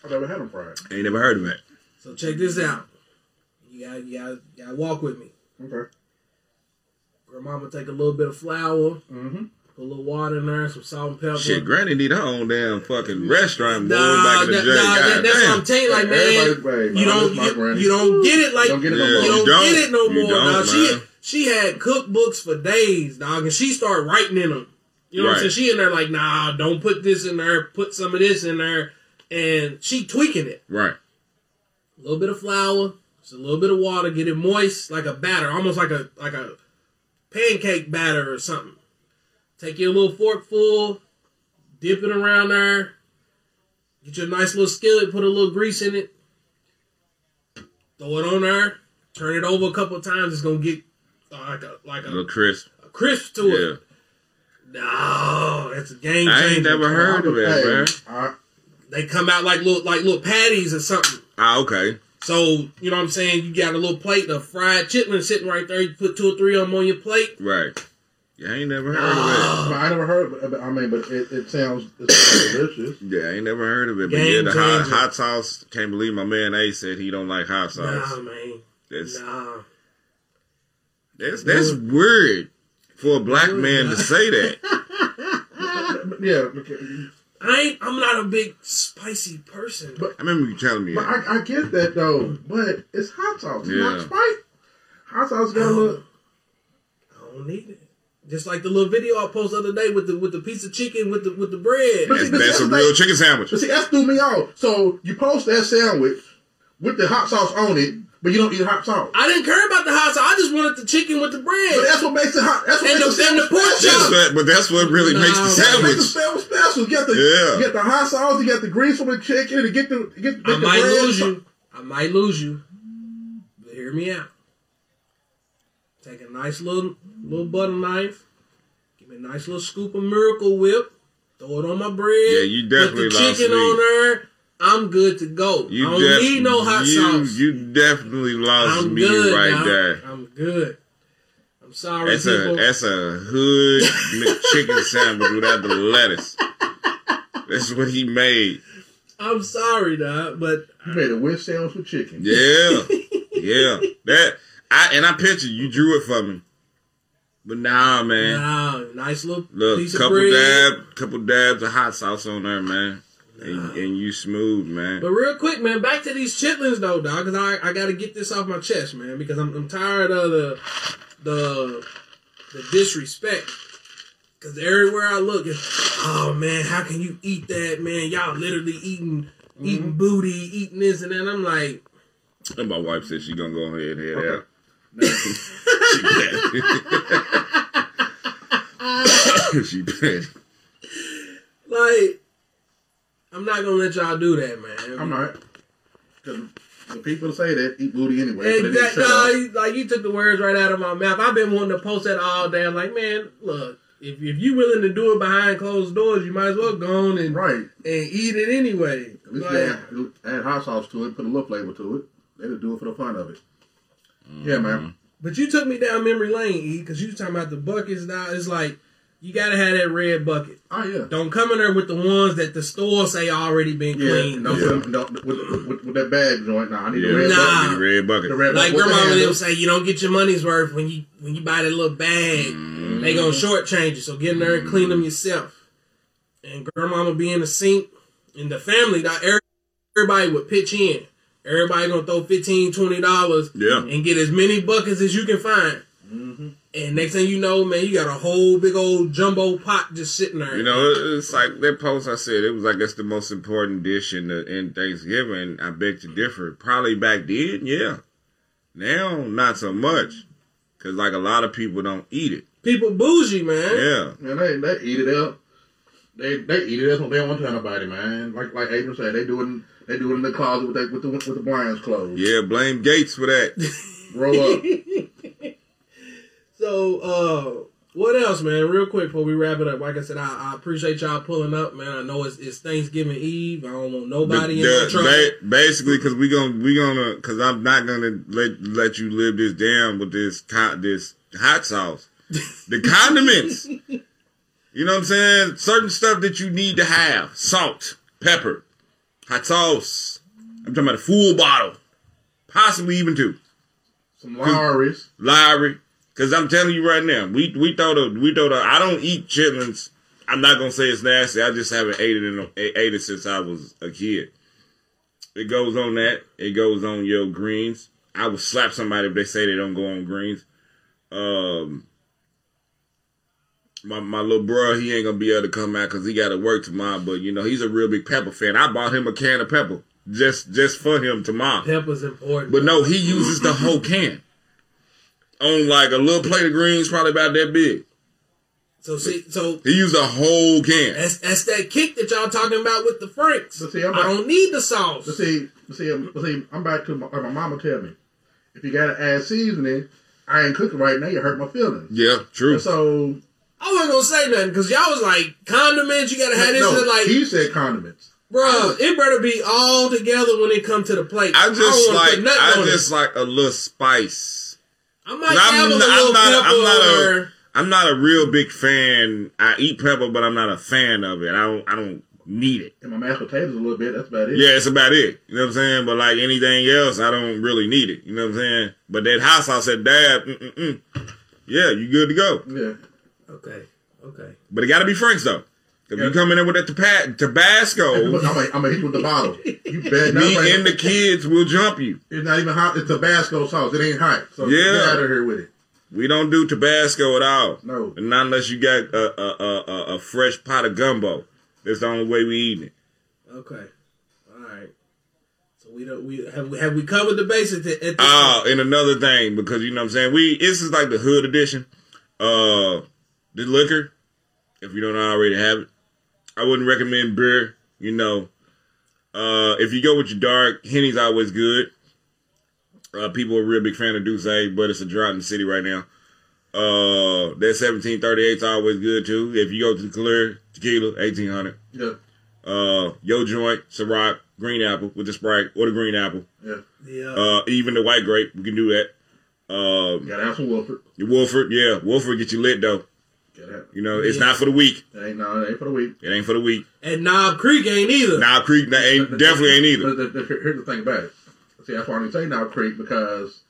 I've never had them fried. Ain't never heard of it. So check this out. You got, you got, you got to walk with me. Okay. Grandmama take a little bit of flour, Mm-hmm. put a little water in there, some salt and pepper. Shit, Granny need her own damn fucking restaurant boy Nah, back in the that- day. nah, God that- that's what I'm damn. telling you, like man, Everybody- you don't, my- my you, you don't get it like Don't get it no you more. don't, You don't. get it no You more. don't, dog. She man. she had cookbooks for days, dog, and she started writing in them. You know what I'm saying? She in there like, nah, don't put this in there. Put some of this in there. and she tweaking it. Right. A little bit of flour, just a little bit of water, get it moist like a batter, almost like a like a pancake batter or something. Take your little fork full, dip it around there. Get your nice little skillet, put a little grease in it. Throw it on there. Turn it over a couple of times. It's gonna get uh, like a like A a, little crisp. a crisp to Yeah. it. No, it's a game changer. I changer. ain't never heard of it, man. They come out like little like little patties or something. Ah, okay. So you know what I'm saying? You got a little plate of fried chitlins sitting right there. You put two or three of them on your plate. Right. Yeah, I ain't never heard of it. Ah. I never heard. But, but I mean, but it, it sounds it sounds delicious. Yeah, I ain't never heard of it. But Game yeah, the hot, hot sauce. Can't believe my man A said he don't like hot sauce. Nah, man. That's Nah. that's that's weird for a black man to say that. yeah, I ain't. I'm not a big spicy person. But- I remember you telling me but that. I, I get that though. But it's hot sauce, Yeah. not Sprite. Hot sauce got a um, little. I don't need it. Just like the little video I posted the other day with the with the piece of chicken with the with the bread. But That's, see, but that's see, a like- real chicken sandwich. But see, that threw me off. So you post that sandwich with the hot sauce on it, but you don't eat hot sauce. I didn't care about the hot sauce. I just wanted the chicken with the bread. But that's what makes it hot. That's what And makes the- the and the pork special. That's what, but that's what really Nah, makes the man. That makes the sandwich. sandwich special. You got the Yeah. you get the hot sauce, you got the grease from the chicken, and you get the you get, I get the might bread. lose you. I might lose you. But hear me out. Take a nice little little butter knife. Give me a nice little scoop of Miracle Whip. Throw it on my bread. Yeah, you definitely Put the lost chicken me. on there. I'm good to go. You I don't def- need no hot you, sauce. You definitely lost I'm me good right now. there. I'm good. I'm sorry, That's a that's a hood chicken sandwich without the lettuce. That's what he made. I'm sorry, dog, but You made a wish sandwich with chicken. Yeah, yeah. That I and I picture you drew it for me, but nah, man. nah, nice little Look, piece of couple bread. dab, couple dabs of hot sauce on there, man, and, and you smooth, man. But real quick, man, back to these chitlins though, dog, because I, I got to get this off my chest, man, because I'm, I'm tired of the the the disrespect. Because everywhere I look, it's, oh man, how can you eat that, man? Y'all literally eating mm-hmm. eating booty, eating this and that. I'm like, And my wife said she gonna go ahead and head Okay. out. she bad. she bad. like, I'm not gonna let y'all do that, man. I'm not. Because the people say that eat booty anyway. Exactly. you- like you took the words right out of my mouth. I've been wanting to post that all day. I'm like, man, look, if if you willing to do it behind closed doors, you might as well go on and Right. and eat it anyway. At least Like, add, add hot sauce to it, put a little flavor to it. They just do it for the fun of it. Yeah, man. but you took me down memory lane, E, because you was talking about the buckets. Now it's like you gotta have that red bucket. Oh yeah. Don't come in there with the ones that the store say already been Yeah, cleaned. don't, Yeah. put them- don't, with, with, with that bag joint. Nah, I need Yeah, the red Nah. bucket. Get the red bucket. The red Like bucket with the grandma handle. would say, you don't get your money's worth when you when you buy that little bag. Mm-hmm. They gonna shortchange you, so get in there and clean them yourself. And grandmama be in the sink, and the family, that everybody would pitch in. Everybody gonna throw 15 dollars Yeah. and get as many buckets as you can find. Mm-hmm. And next thing you know, man, you got a whole big old jumbo pot just sitting there. You know, it's like that post I said. It was like that's the most important dish in the, in Thanksgiving. I beg to differ. Probably back then, yeah. Now, not so much, because like a lot of people don't eat it. people bougie, man. Yeah, Man, they they eat it up. They they eat it. That's what they don't want to tell nobody, man. Like like Adrian said, they do it. In, they do it in the closet with, they, with the with the blinds closed. yeah. Blame Gates for that. Roll up. So, uh, what else, man? Real quick before we wrap it up. Like I said, I, I appreciate y'all pulling up, man. I know it's, it's Thanksgiving Eve. I don't want nobody in The- trouble. ba- basically, because we gonna we gonna because I'm not gonna let let you live this down with this co- this hot sauce, the condiments. You know what I'm saying? Certain stuff that you need to have: salt, pepper, hot sauce. I'm talking about a full bottle, possibly even two. Some. Lawry. Cause I'm telling you right now, we we thought of we thought of, I don't eat chitlins. I'm not gonna say it's nasty. I just haven't ate it in ate it since I was a kid. It goes on that. It goes on your greens. I would slap somebody if they say they don't go on greens. Um, my my little bro, he ain't gonna be able to come out because he got to work tomorrow. But you know, he's a real big pepper fan. I bought him a can of pepper just just for him tomorrow. Pepper's important. But no, he uses the whole can on like a little plate of greens, probably about that big. so see, so He used a whole can. that's that's that kick that y'all talking about with the Franks. But see, I'm I don't need the sauce. But see, but see, but see, I'm back to my, uh, my mama tell me, if you gotta add seasoning, I ain't cooking right now. You hurt my feelings. Yeah, true. And so I wasn't gonna say nothing because y'all was like condiments. You gotta have this no, and like, he said condiments. bro. It better be all together when it come to the plate. I just wanna like nothing I on it. just like a little spice. I might I'm have a not- I'm little not- pepper I'm not a- or I'm not a real big fan. I eat pepper, but I'm not a fan of it. I don't I don't need it. And my mashed potatoes a little bit. That's about it. Yeah, it's about it. You know what I'm saying? But like anything else, I don't really need it. You know what I'm saying? But that hot sauce said, Dad, mm-mm-mm. yeah, you good to go. Yeah. okay, okay. But it got to be Frank's though. If you come in there with that taba- Tabasco, I'm gonna, hit you with the bottle. You bet. me not and the kids will jump you. It's not even hot. It's Tabasco sauce. It ain't hot. So Yeah. get out of here with it. We don't do Tabasco at all. No. Not unless you got a, a, a, a, a fresh pot of gumbo. That's the only way we eating it. Okay. All right. So we don't we have we have we covered the basics at, at Oh, point? and another thing, because you know what I'm saying, we this is like the hood edition. Uh the liquor, if you don't already have it. I wouldn't recommend beer, you know. Uh if you go with your dark, Henny's always good. Uh people are a real big fan of D'usse, but it's a drought in the city right now. Uh that 1738 is always good too. If you go to the clear tequila, eighteen hundred. Yeah. Uh Yo Joint, Ciroc, green apple with the Sprite or the green apple. Yeah. Yeah. Uh, even the white grape, we can do that. You Um, gotta have some Wolford. your Wolford, yeah, Wolford get you lit though. Gotta have. You know, it's Yeah. not for the weak. That ain't no. it ain't for the week. It ain't for the weak. and Knob Creek ain't either. Knob Creek, that ain't definitely ain't either. But the, the, here's the thing about it. See, that's why I didn't say Knob Creek because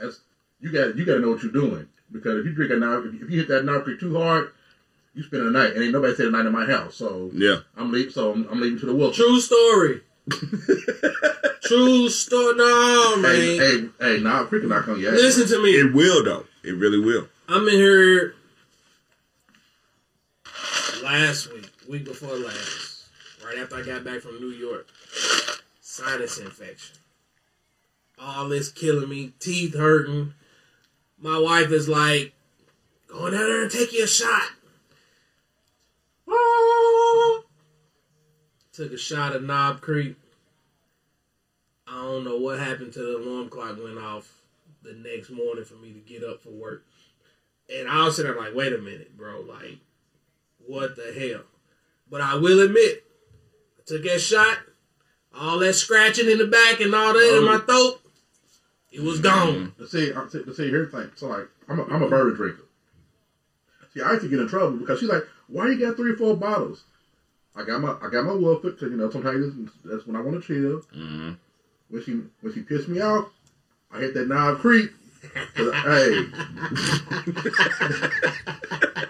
that's you got you got to know what you're doing. Because if you drink a Knob, if you hit that Knob Creek too hard, you spend the night, and ain't nobody stayed the night in my house. So Yeah, I'm leaving. So I'm, I'm leaving to the Wolf. True story. True story. No man. Hey, hey, hey, Knob Creek not gonna. Listen to me. it will though. It really will. I'm in here last week, week before last, right after I got back from New York. Sinus infection. All this killing me, teeth hurting. My wife is like, go down there and take you a shot. Took a shot of Knob Creek. I don't know what happened to the alarm clock went off the next morning for me to get up for work. And I was sitting there like, wait a minute, bro. Like, what the hell? But I will admit, I took that shot, all that scratching in the back and all that in my throat, it was gone. To see, I- to see, here's the thing. So like, I'm a, I'm a bourbon drinker. See, I used to get in trouble because she's like, "Why you got three or four bottles?" I got my, I got my Wolford because you know sometimes that's when I want to chill. hmm When she, when she pissed me off, I hit that Knob Creek. 'Cause, hey,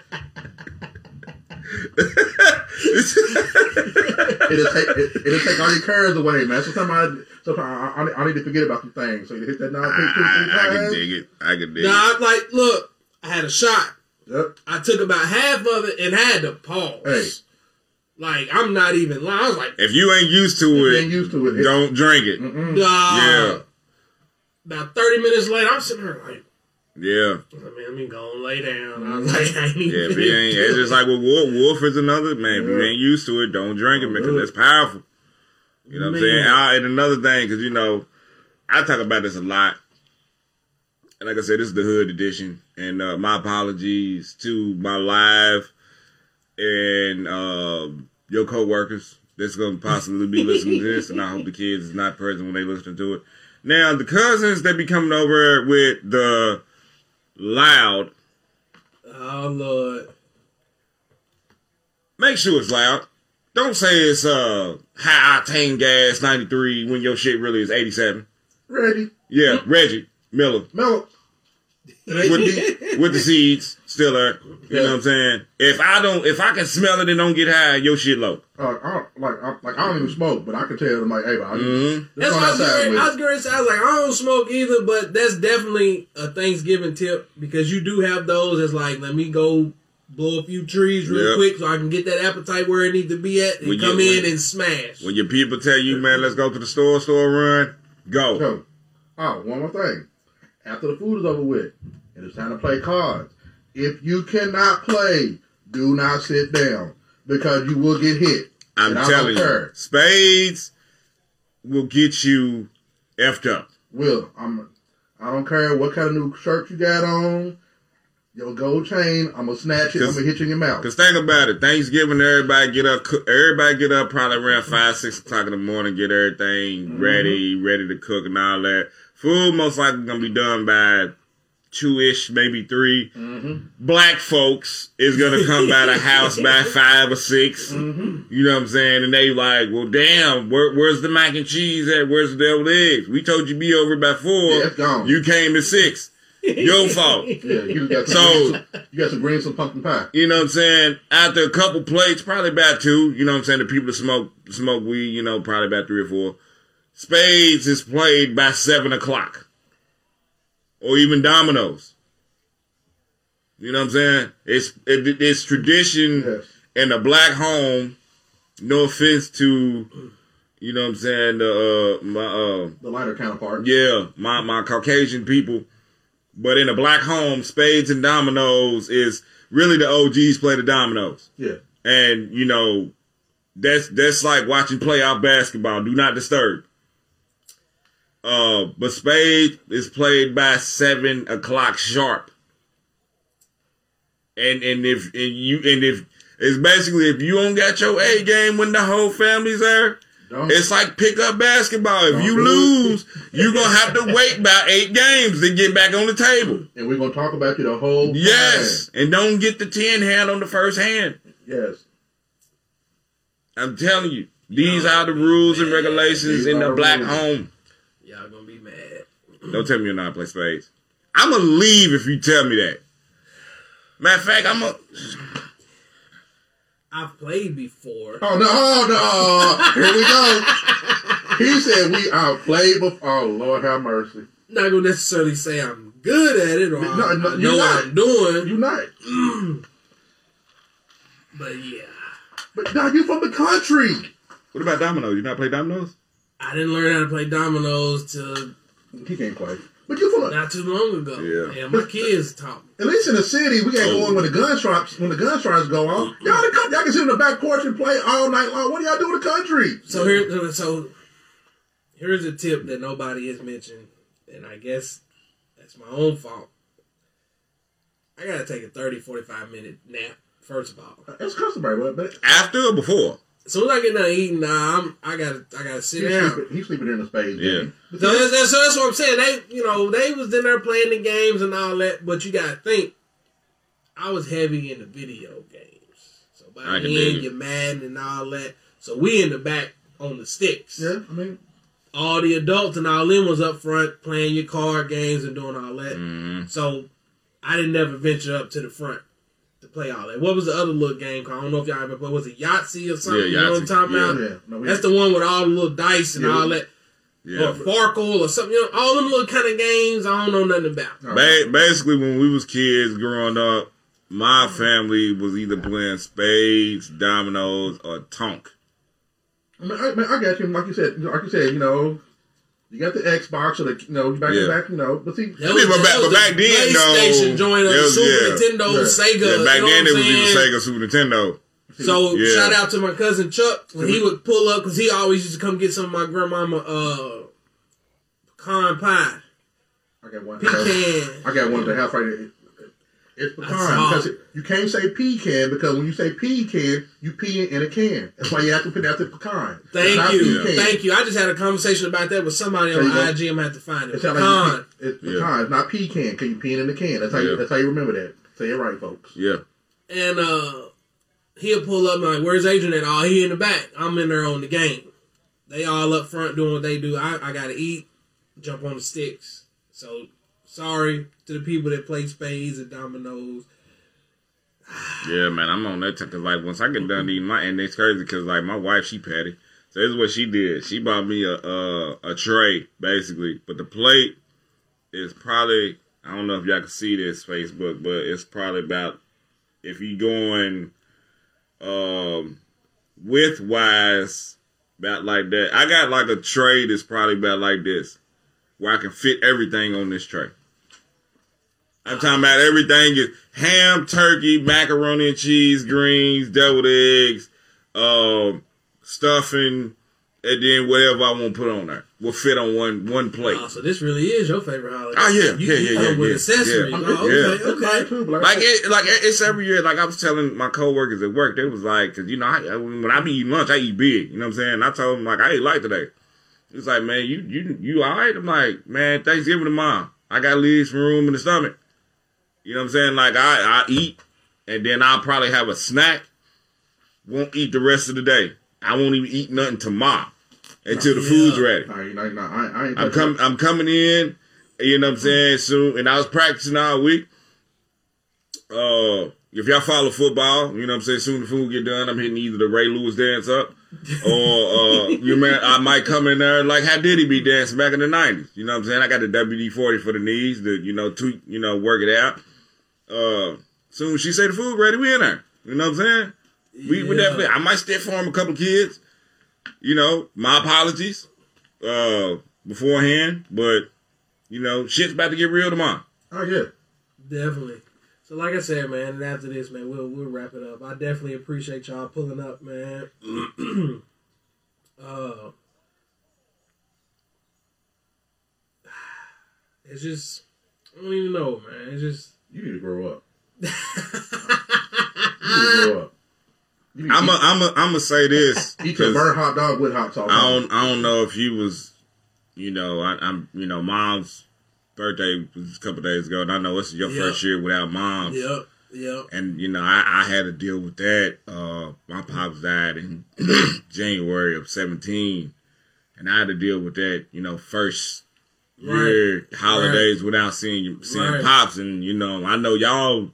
it'll take, it, it'll take all your curves away, man. Sometimes I, sometimes I, I, I need to forget about some things. So you hit that Knob I, Creek two, I, I can dig it. I can dig Nah, it. I'm like, look, I had a shot. Yep. I took about half of it and had to pause. Hey. Like, I'm not even lying. I was like, If you ain't used to it, ain't used to it. It- don't drink it. Mm-mm. nah. Yeah. About 30 minutes later, I'm sitting there like, Yeah, I mean, I'm going to lay down. I was like, I ain't yeah. If you ain't, it's just like with Wolf. Wolf is another man. If you ain't used to it, don't drink it because it's powerful. You know what I'm saying? Ah, and another thing, because you know, I talk about this a lot. And like I said, this is the hood edition. And uh, my apologies to my live and uh, your co-workers that's going to possibly be listening to this. And I hope the kids is not present when they listen to it. Now, the cousins that be coming over with the loud, Oh, Lord. make sure it's loud. Don't say it's uh, high octane gas 93 when your shit really is 87. Ready. Yeah, Reggie Miller Miller. with the, with the seeds still there. You know what I'm saying? If I don't, if I can smell it and don't get high, your shit low. Uh, I don't, like, I, like I don't even smoke, but I can tell them like, hey, bro, Mhm. That's what I was getting, I was getting ready to say. I was like, I don't smoke either, but that's definitely a Thanksgiving tip because you do have those that's like, let me go blow a few trees real Yep. quick so I can get that appetite where it needs to be at, and When you- come in when- and smash. When your people tell you, man, let's go to the store, store run, go. Go. Oh, one more thing. After the food is over with, and it's time to play cards. If you cannot play, do not sit down because you will get hit. I'm telling you, spades will get you effed up. Will I'm. I don't care what kind of new shirt you got on. Your gold chain, I'm gonna snatch it. I'm gonna hit you in your mouth. Cause think about it, Thanksgiving, everybody get up, everybody get up probably around five, six o'clock in the morning, get everything Mm-hmm. ready, ready to cook and all that. Food most likely gonna be done by two ish, maybe 3 Mm-hmm. Black folks is gonna come by the house by five or 6 Mm-hmm. You know what I'm saying? And they like, well, damn, where, where's the mac and cheese at? Where's the deviled eggs? We told you be over by four. Yeah, it's gone. You came at six. Your fault. Yeah, you got some, So- you got some greens, some pumpkin pie. You know what I'm saying? After a couple plates, probably about two. You know what I'm saying? The people that smoke smoke weed, you know, probably about three or four. Spades is played by seven o'clock, or even dominoes. You know what I'm saying? It's it, it's tradition Yes. in a black home. No offense to, you know what I'm saying? The uh, my uh, The lighter counterpart. yeah, my, my Caucasian people. But in a black home, spades and dominoes is really the OGs play the dominoes. Yeah. And, you know, that's that's like watching playoff basketball. Do not disturb. Uh, but spade is played by seven o'clock sharp. And and if and you and if it's basically if you don't got your A game when the whole family's there, Don't, it's like pick up basketball. If Don't you lose, you're gonna have to wait about eight games to get back on the table. and we're gonna talk about you the whole Yes, and don't get the ten hand on the first hand. Yes. I'm telling you, these are the rules and regulations These in the the black rules. home. Y'all gonna be mad. Don't tell me you're not play spades. I'm gonna leave if you tell me that. Matter of fact, I'm a. I've played before. Oh no! Oh no! Here we go. He said we outplayed before. Oh Lord, have mercy. Not gonna necessarily say I'm good at it or No, no, I know what I'm doing, You're not. but yeah, But now you from the country. What about dominoes? You not play dominoes? I didn't learn how to play dominoes till He can't play. But you from the, not too long ago. Yeah. and my kids taught me. at least in the city, we got Oh. going when the gunshots when the gunshots go off. Mm-hmm. Y'all, the, coun- y'all can sit in the back porch and play all night long. What do y'all do in the country? So here, so here's a tip that nobody has mentioned, and I guess that's my own fault. I gotta take a 30, 45 minute nap. First of all, That's customary, but, but After or before? As soon as I get done eating, nah, I'm, I gotta, I gotta sit he's down. sleeping, he's sleeping in the space. Yeah. But So that's, that's, that's what I'm saying. They, you know, they was in there playing the games and all that, but you gotta think, I was heavy in the video games. So by I can then, you're mad and all that. So we in the back on the sticks. yeah, I mean, All the adults and all them was up front playing your card games and doing all that. hmm So I didn't never venture up to the front to play all that. What was the other little game called? I don't know if y'all ever played. was it Yahtzee or something? Yeah, you know what I'm talking yeah. about? yeah. No, we, That's the one with all the little dice and Yeah. all that Yeah. or Farkle or something. You know, all them little kind of games I don't know nothing about. Ba- basically, when we was kids growing up, my family was either playing spades, dominoes, or tonk. I mean, I, I, mean, I got you. Like you said, like you said, you know, you got the Xbox or the, you know, back Yeah. to back, you know. But see, That I but back- but the back then, though, PlayStation joint of it Super yeah. Nintendo, Yeah. Sega. Yeah, back you know then it what was I'm either? Sega, Super Nintendo. So Yeah. shout out to my cousin Chuck when he would pull up because he always used to come get some of my grandmama uh pecan pie, I got one. pecan. I got one at the house right here. It's pecan because it. it, you can't say pecan because when you say pecan, you pee in a can. That's why you have to pronounce it pecan. Thank you, pecan. thank you. I just had a conversation about that with somebody on There. IG. I'm gonna have to find it. It sounds Pecan. like you, it's Yeah. pecan. It's not pecan because you pee in the can. That's how you. Yeah. That's how you remember that. Say it right, folks. Yeah. and uh he'll pull up and like, "Where's Adrian at?" Oh, he in the back. I'm in there on the game. They all up front doing what they do. I, I gotta eat, jump on the sticks. So sorry to the people that play spades and dominoes. Yeah, man, I'm on that because like once I get done eating my and it's crazy because like my wife she petty, so this is what she did. She bought me a a, a tray basically, but the plate is probably I don't know if y'all can see this Facebook, but it's probably about if you're going um width wise about like that, I got like a tray that's probably about like this, where I can fit everything on this tray. I'm talking about everything is ham, turkey, macaroni and cheese, greens, deviled eggs, um, stuffing, and then whatever I want to put on there will fit on one one plate. Oh, so this really is your favorite holiday. Oh, yeah. you, Yeah, you yeah, yeah, with yeah. accessories. Yeah. Oh, Yeah. okay, It's okay. too, Like it, like it's every year. Like I was telling my coworkers at work, they was like, cause you know, I, when I be eating lunch, I eat big. You know what I'm saying? I told them like I ate light today. It's like, man, you you you all right? I'm like, man, Thanksgiving tomorrow. I got to leave some room in the stomach. You know what I'm saying? Like I I eat, and then I'll probably have a snack. Won't eat the rest of the day. I won't even eat nothing tomorrow until the food's ready. Nah, know, nah, I, I I'm coming. I'm coming in. You know what I'm saying? Soon, and I was practicing all week. Uh, if y'all follow football, you know what I'm saying. Soon the food get done, I'm hitting either the Ray Lewis dance up, or uh, you man, I might come in there like how did he be dancing back in the '90s. You know what I'm saying? I got the WD-40 for the knees, the you know tweak, you know work it out. Uh, soon as she say the food ready, we in there. You know what I'm saying? We, we definitely. I might step for him a couple kids. You know, my apologies uh, beforehand, but you know, shit's about to get real tomorrow. Oh yeah. Definitely. So, like I said, man, and after this, man, we'll we'll wrap it up. I definitely appreciate y'all pulling up, man. uh, it's just, I don't even know, man. It's just. You need to grow up. You need to grow up. I'm a, eat, I'm a, I'm gonna say this eat your because burnt hot dog with hot sauce. I don't, I don't know if you was, you know, I, I'm, you know, mom's birthday was a couple days ago, and I know this is your Yeah. first year without mom. Yep, yep. and you know I, I had to deal with that. Uh, my pops died in January of seventeen, and I had to deal with that. You know, first holidays without seeing seeing Right. pops, and you know I know y'all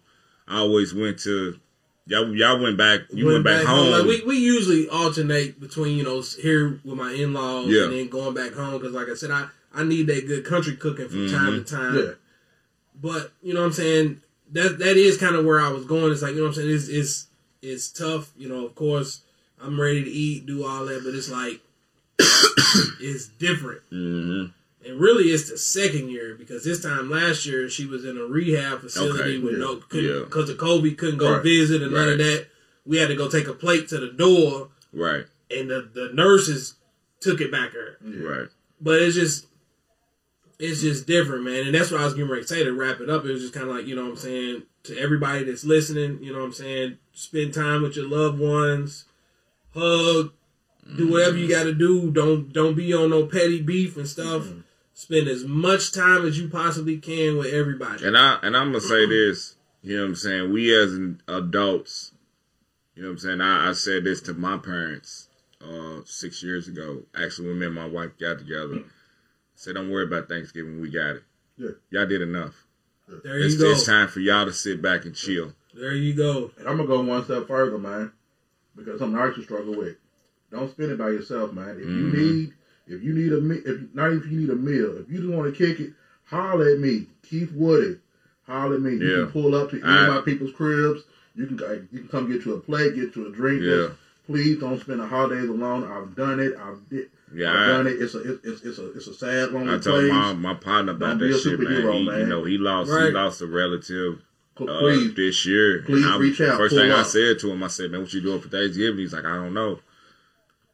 always went to y'all y'all went back you went, back, home. Like we, we usually alternate between you know here with my in laws Yeah. and then going back home because like I said I I need that good country cooking from time to time. Yeah. But you know what I'm saying that that is kind of where I was going. It's like you know what I'm saying it's it's it's tough. You know, of course I'm ready to eat, do all that, but it's like it's different. hmm And really, it's the second year because this time last year she was in a rehab facility Okay, with yeah, no couldn't yeah. because of COVID couldn't go Right, visit and none of that. We had to go take a plate to the door, Right, and the, the nurses took it back her. Right. But it's just it's just different, man. And that's what I was getting ready to say to wrap it up. It was just kind of like you know what I'm saying to everybody that's listening. You know what I'm saying. Spend time with your loved ones. Hug. Do whatever you got to do. Don't don't be on no petty beef and stuff. Mhm. Spend as much time as you possibly can with everybody. And I and I'm gonna say this, you know what I'm saying? We as adults, you know what I'm saying? I, I said this to my parents uh six years ago. Actually when me and my wife got together. Said don't worry about Thanksgiving, we got it. Yeah. Y'all did enough. There It's, you go. it's time for y'all to sit back and chill. There you go. And I'm gonna go one step further, man, because something I used to struggle with. Don't spend it by yourself, man. If Mhm. you need, if you need a, me- if not even if you need a meal, if you just want to kick it, holler at me, Keith Woody. Holler at me. You Yeah. can pull up to any I- of my people's cribs. You can uh, you can come get you a plate, get you a drink. Yeah. Please don't spend the holidays alone. I've done it. I've did. Yeah, I've I, done it. It's a it's, it's, it's a it's a sad lonely I told place. my my partner about Don't that shit, man. He, man. You know, he lost he lost a relative P- uh, this year. please I- reach out, First pull thing I said to him, I said, "Man, what you doing for Thanksgiving?" He's like, "I don't know."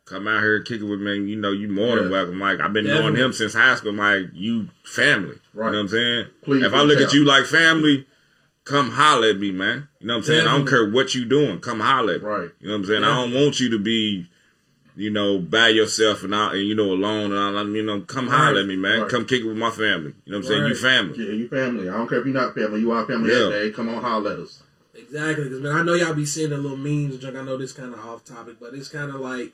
Come out here, kick it with me. You know, you more than Yeah. welcome. Like I've been knowing him since high school. I'm like you family. Right. You know what I'm saying? please. if I look out. at you like family, come holler at me, man. You know what I'm saying? I don't care what you doing. Come holler. At me. right, You know what I'm saying? Yeah. I don't want you to be, you know, by yourself and out and you know alone and all. You know, come Right. holler at me, man. Right. Come kick it with my family. You know what I'm saying? You family. yeah, you family. I don't care if you're not family. You are family Yeah. that day. Come on, holler at us. Exactly, because man, I know y'all be seeing the little memes and junk. I know this kind of off topic, but it's kind of like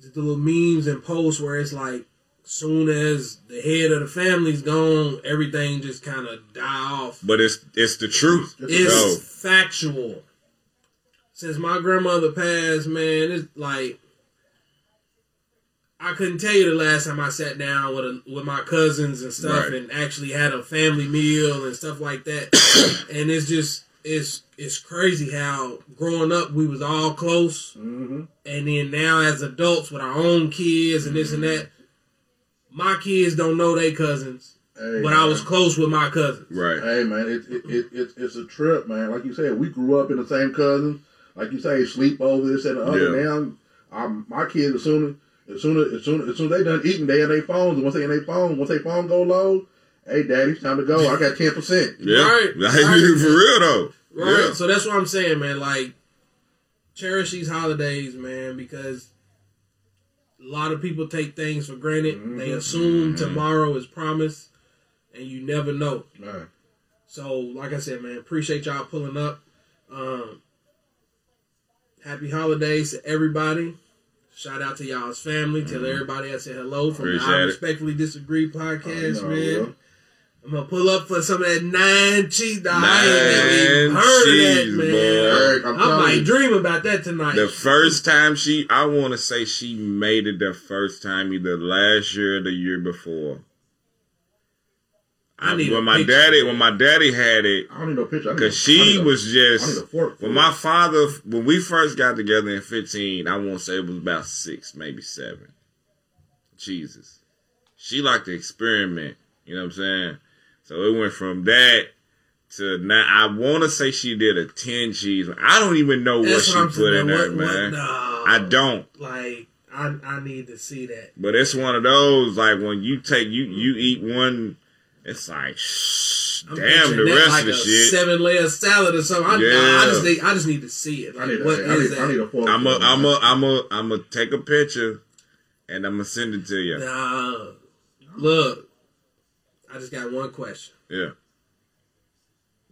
the little memes and posts where it's like, soon as the head of the family's gone, everything just kind of die off. But it's it's the truth. It's Yo. factual. Since my grandmother passed, man, it's like I couldn't tell you the last time I sat down with a, with my cousins and stuff Right. and actually had a family meal and stuff like that. and it's just it's it's crazy how growing up we was all close, Mm-hmm. and then now as adults with our own kids and this and that, my kids don't know they cousins, Hey, but I was close with my cousins. Right. Hey man, it, it, it, it, it's a trip, man. Like you said, we grew up in the same cousins. Like you say, sleep over this and the other. Yeah. Now, um, my kids as soon as as soon as as soon as soon as they done eating, they in their phones. And once they in their phones, once their phone go low, hey daddy, it's time to go. I got ten percent. Yeah. Right. Like, Right. for real though. Right. Yeah. So that's what I'm saying, man. Like, cherish these holidays, man, because a lot of people take things for granted. They Mhm. assume Mhm. tomorrow is promised, and you never know. Man. So, like I said, man, appreciate y'all pulling up. Um, happy holidays to everybody. Shout out to y'all's family. Tell everybody I said hello from the Appreciate I it. Respectfully Disagree podcast, know, man. bro. I'm gonna pull up for some of that nine cheese. Dog. I ain't never even Nine heard cheese, of that, man. boy. Eric, I'm I might you. dream about that tonight. The first time she, I want to say she made it the first time either last year or the year before. I need when a my picture. daddy, when my daddy had it, I don't need no picture. Because she a- was I need a just fork. when my father when we first got together in fifteen. I won't say it was about six, maybe seven. Jesus, she liked to experiment. You know what I'm saying? So it went from that to now. I want to say she did a ten cheese. I don't even know what That's she what put in there, What- what- man. no. I don't. like. I I need to see that. But it's one of those like when you take you you eat one, it's like shh, I'm damn the rest like of the a shit. Seven layer salad or something. I, Yeah. nah, I just need I just need to see it. I Like, need, what a, I, is need, that? I need a fork. I'm a for it, I'm man. a I'm a I'm a take a picture, and I'm gonna send it to you. Nah, look, I just got one question. Yeah.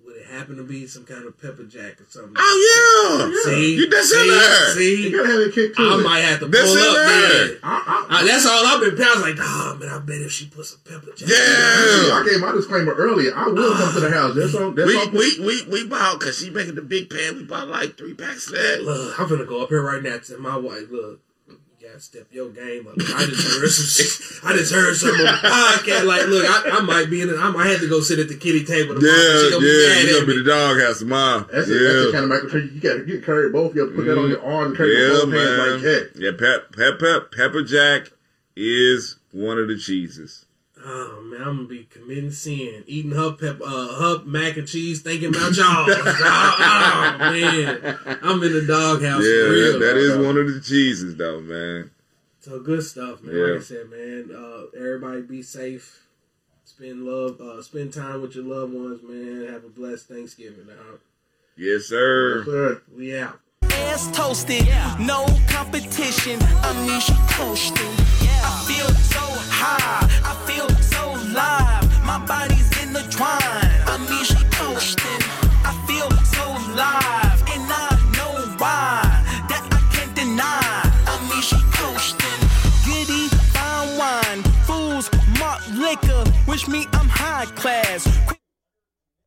Would it happen to be some kind of pepper jack or something? Oh yeah. See, You- that's in see, there. You gotta have a kick to I it. might have to pull That's in up there. there. I, I, Uh, that's all I've been. I was like, oh man, I bet if she puts some pepper jack. Yeah, I gave my disclaimer earlier. I will come to the house. That's on. That's We, on. we we we bought because she making the big pan. We bought like three packs of that. Look, I'm gonna go up here right now to my wife. Look, you gotta step your game up. I just heard some. I just heard some on the podcast. Like, look, I, I might be in. it. I might have to go sit at the kitty table tomorrow. Yeah, gonna yeah. You at gonna be me. the doghouse tomorrow. That's, it. that's the kind of microtransfer you got. You carry both. You have to put that on your mm-hmm. arm and carry Yeah, both hands man. like that. Yeah, pep, pep, pep, pepper jack is one of the cheeses. Oh man, I'm gonna be committing sin, eating her pep, uh, her mac and cheese, thinking about y'all. oh, man, I'm in the doghouse yeah, for real. that, that is dog. one of the cheeses, though, man. So good stuff, man. Yeah. Like I said, man, uh, everybody be safe. Spend love, uh, spend time with your loved ones, man. Have a blessed Thanksgiving. Now Yes, sir. Yes, sir. we out. ass toasted, no competition. Anisha coasting. I feel so high, I feel so live. My body's in the twine. I mean, she posted. I feel so live, and I know why that I can't deny. I mean, she coasting. Giddy, fine wine, fools, malt liquor. Wish me I'm high class.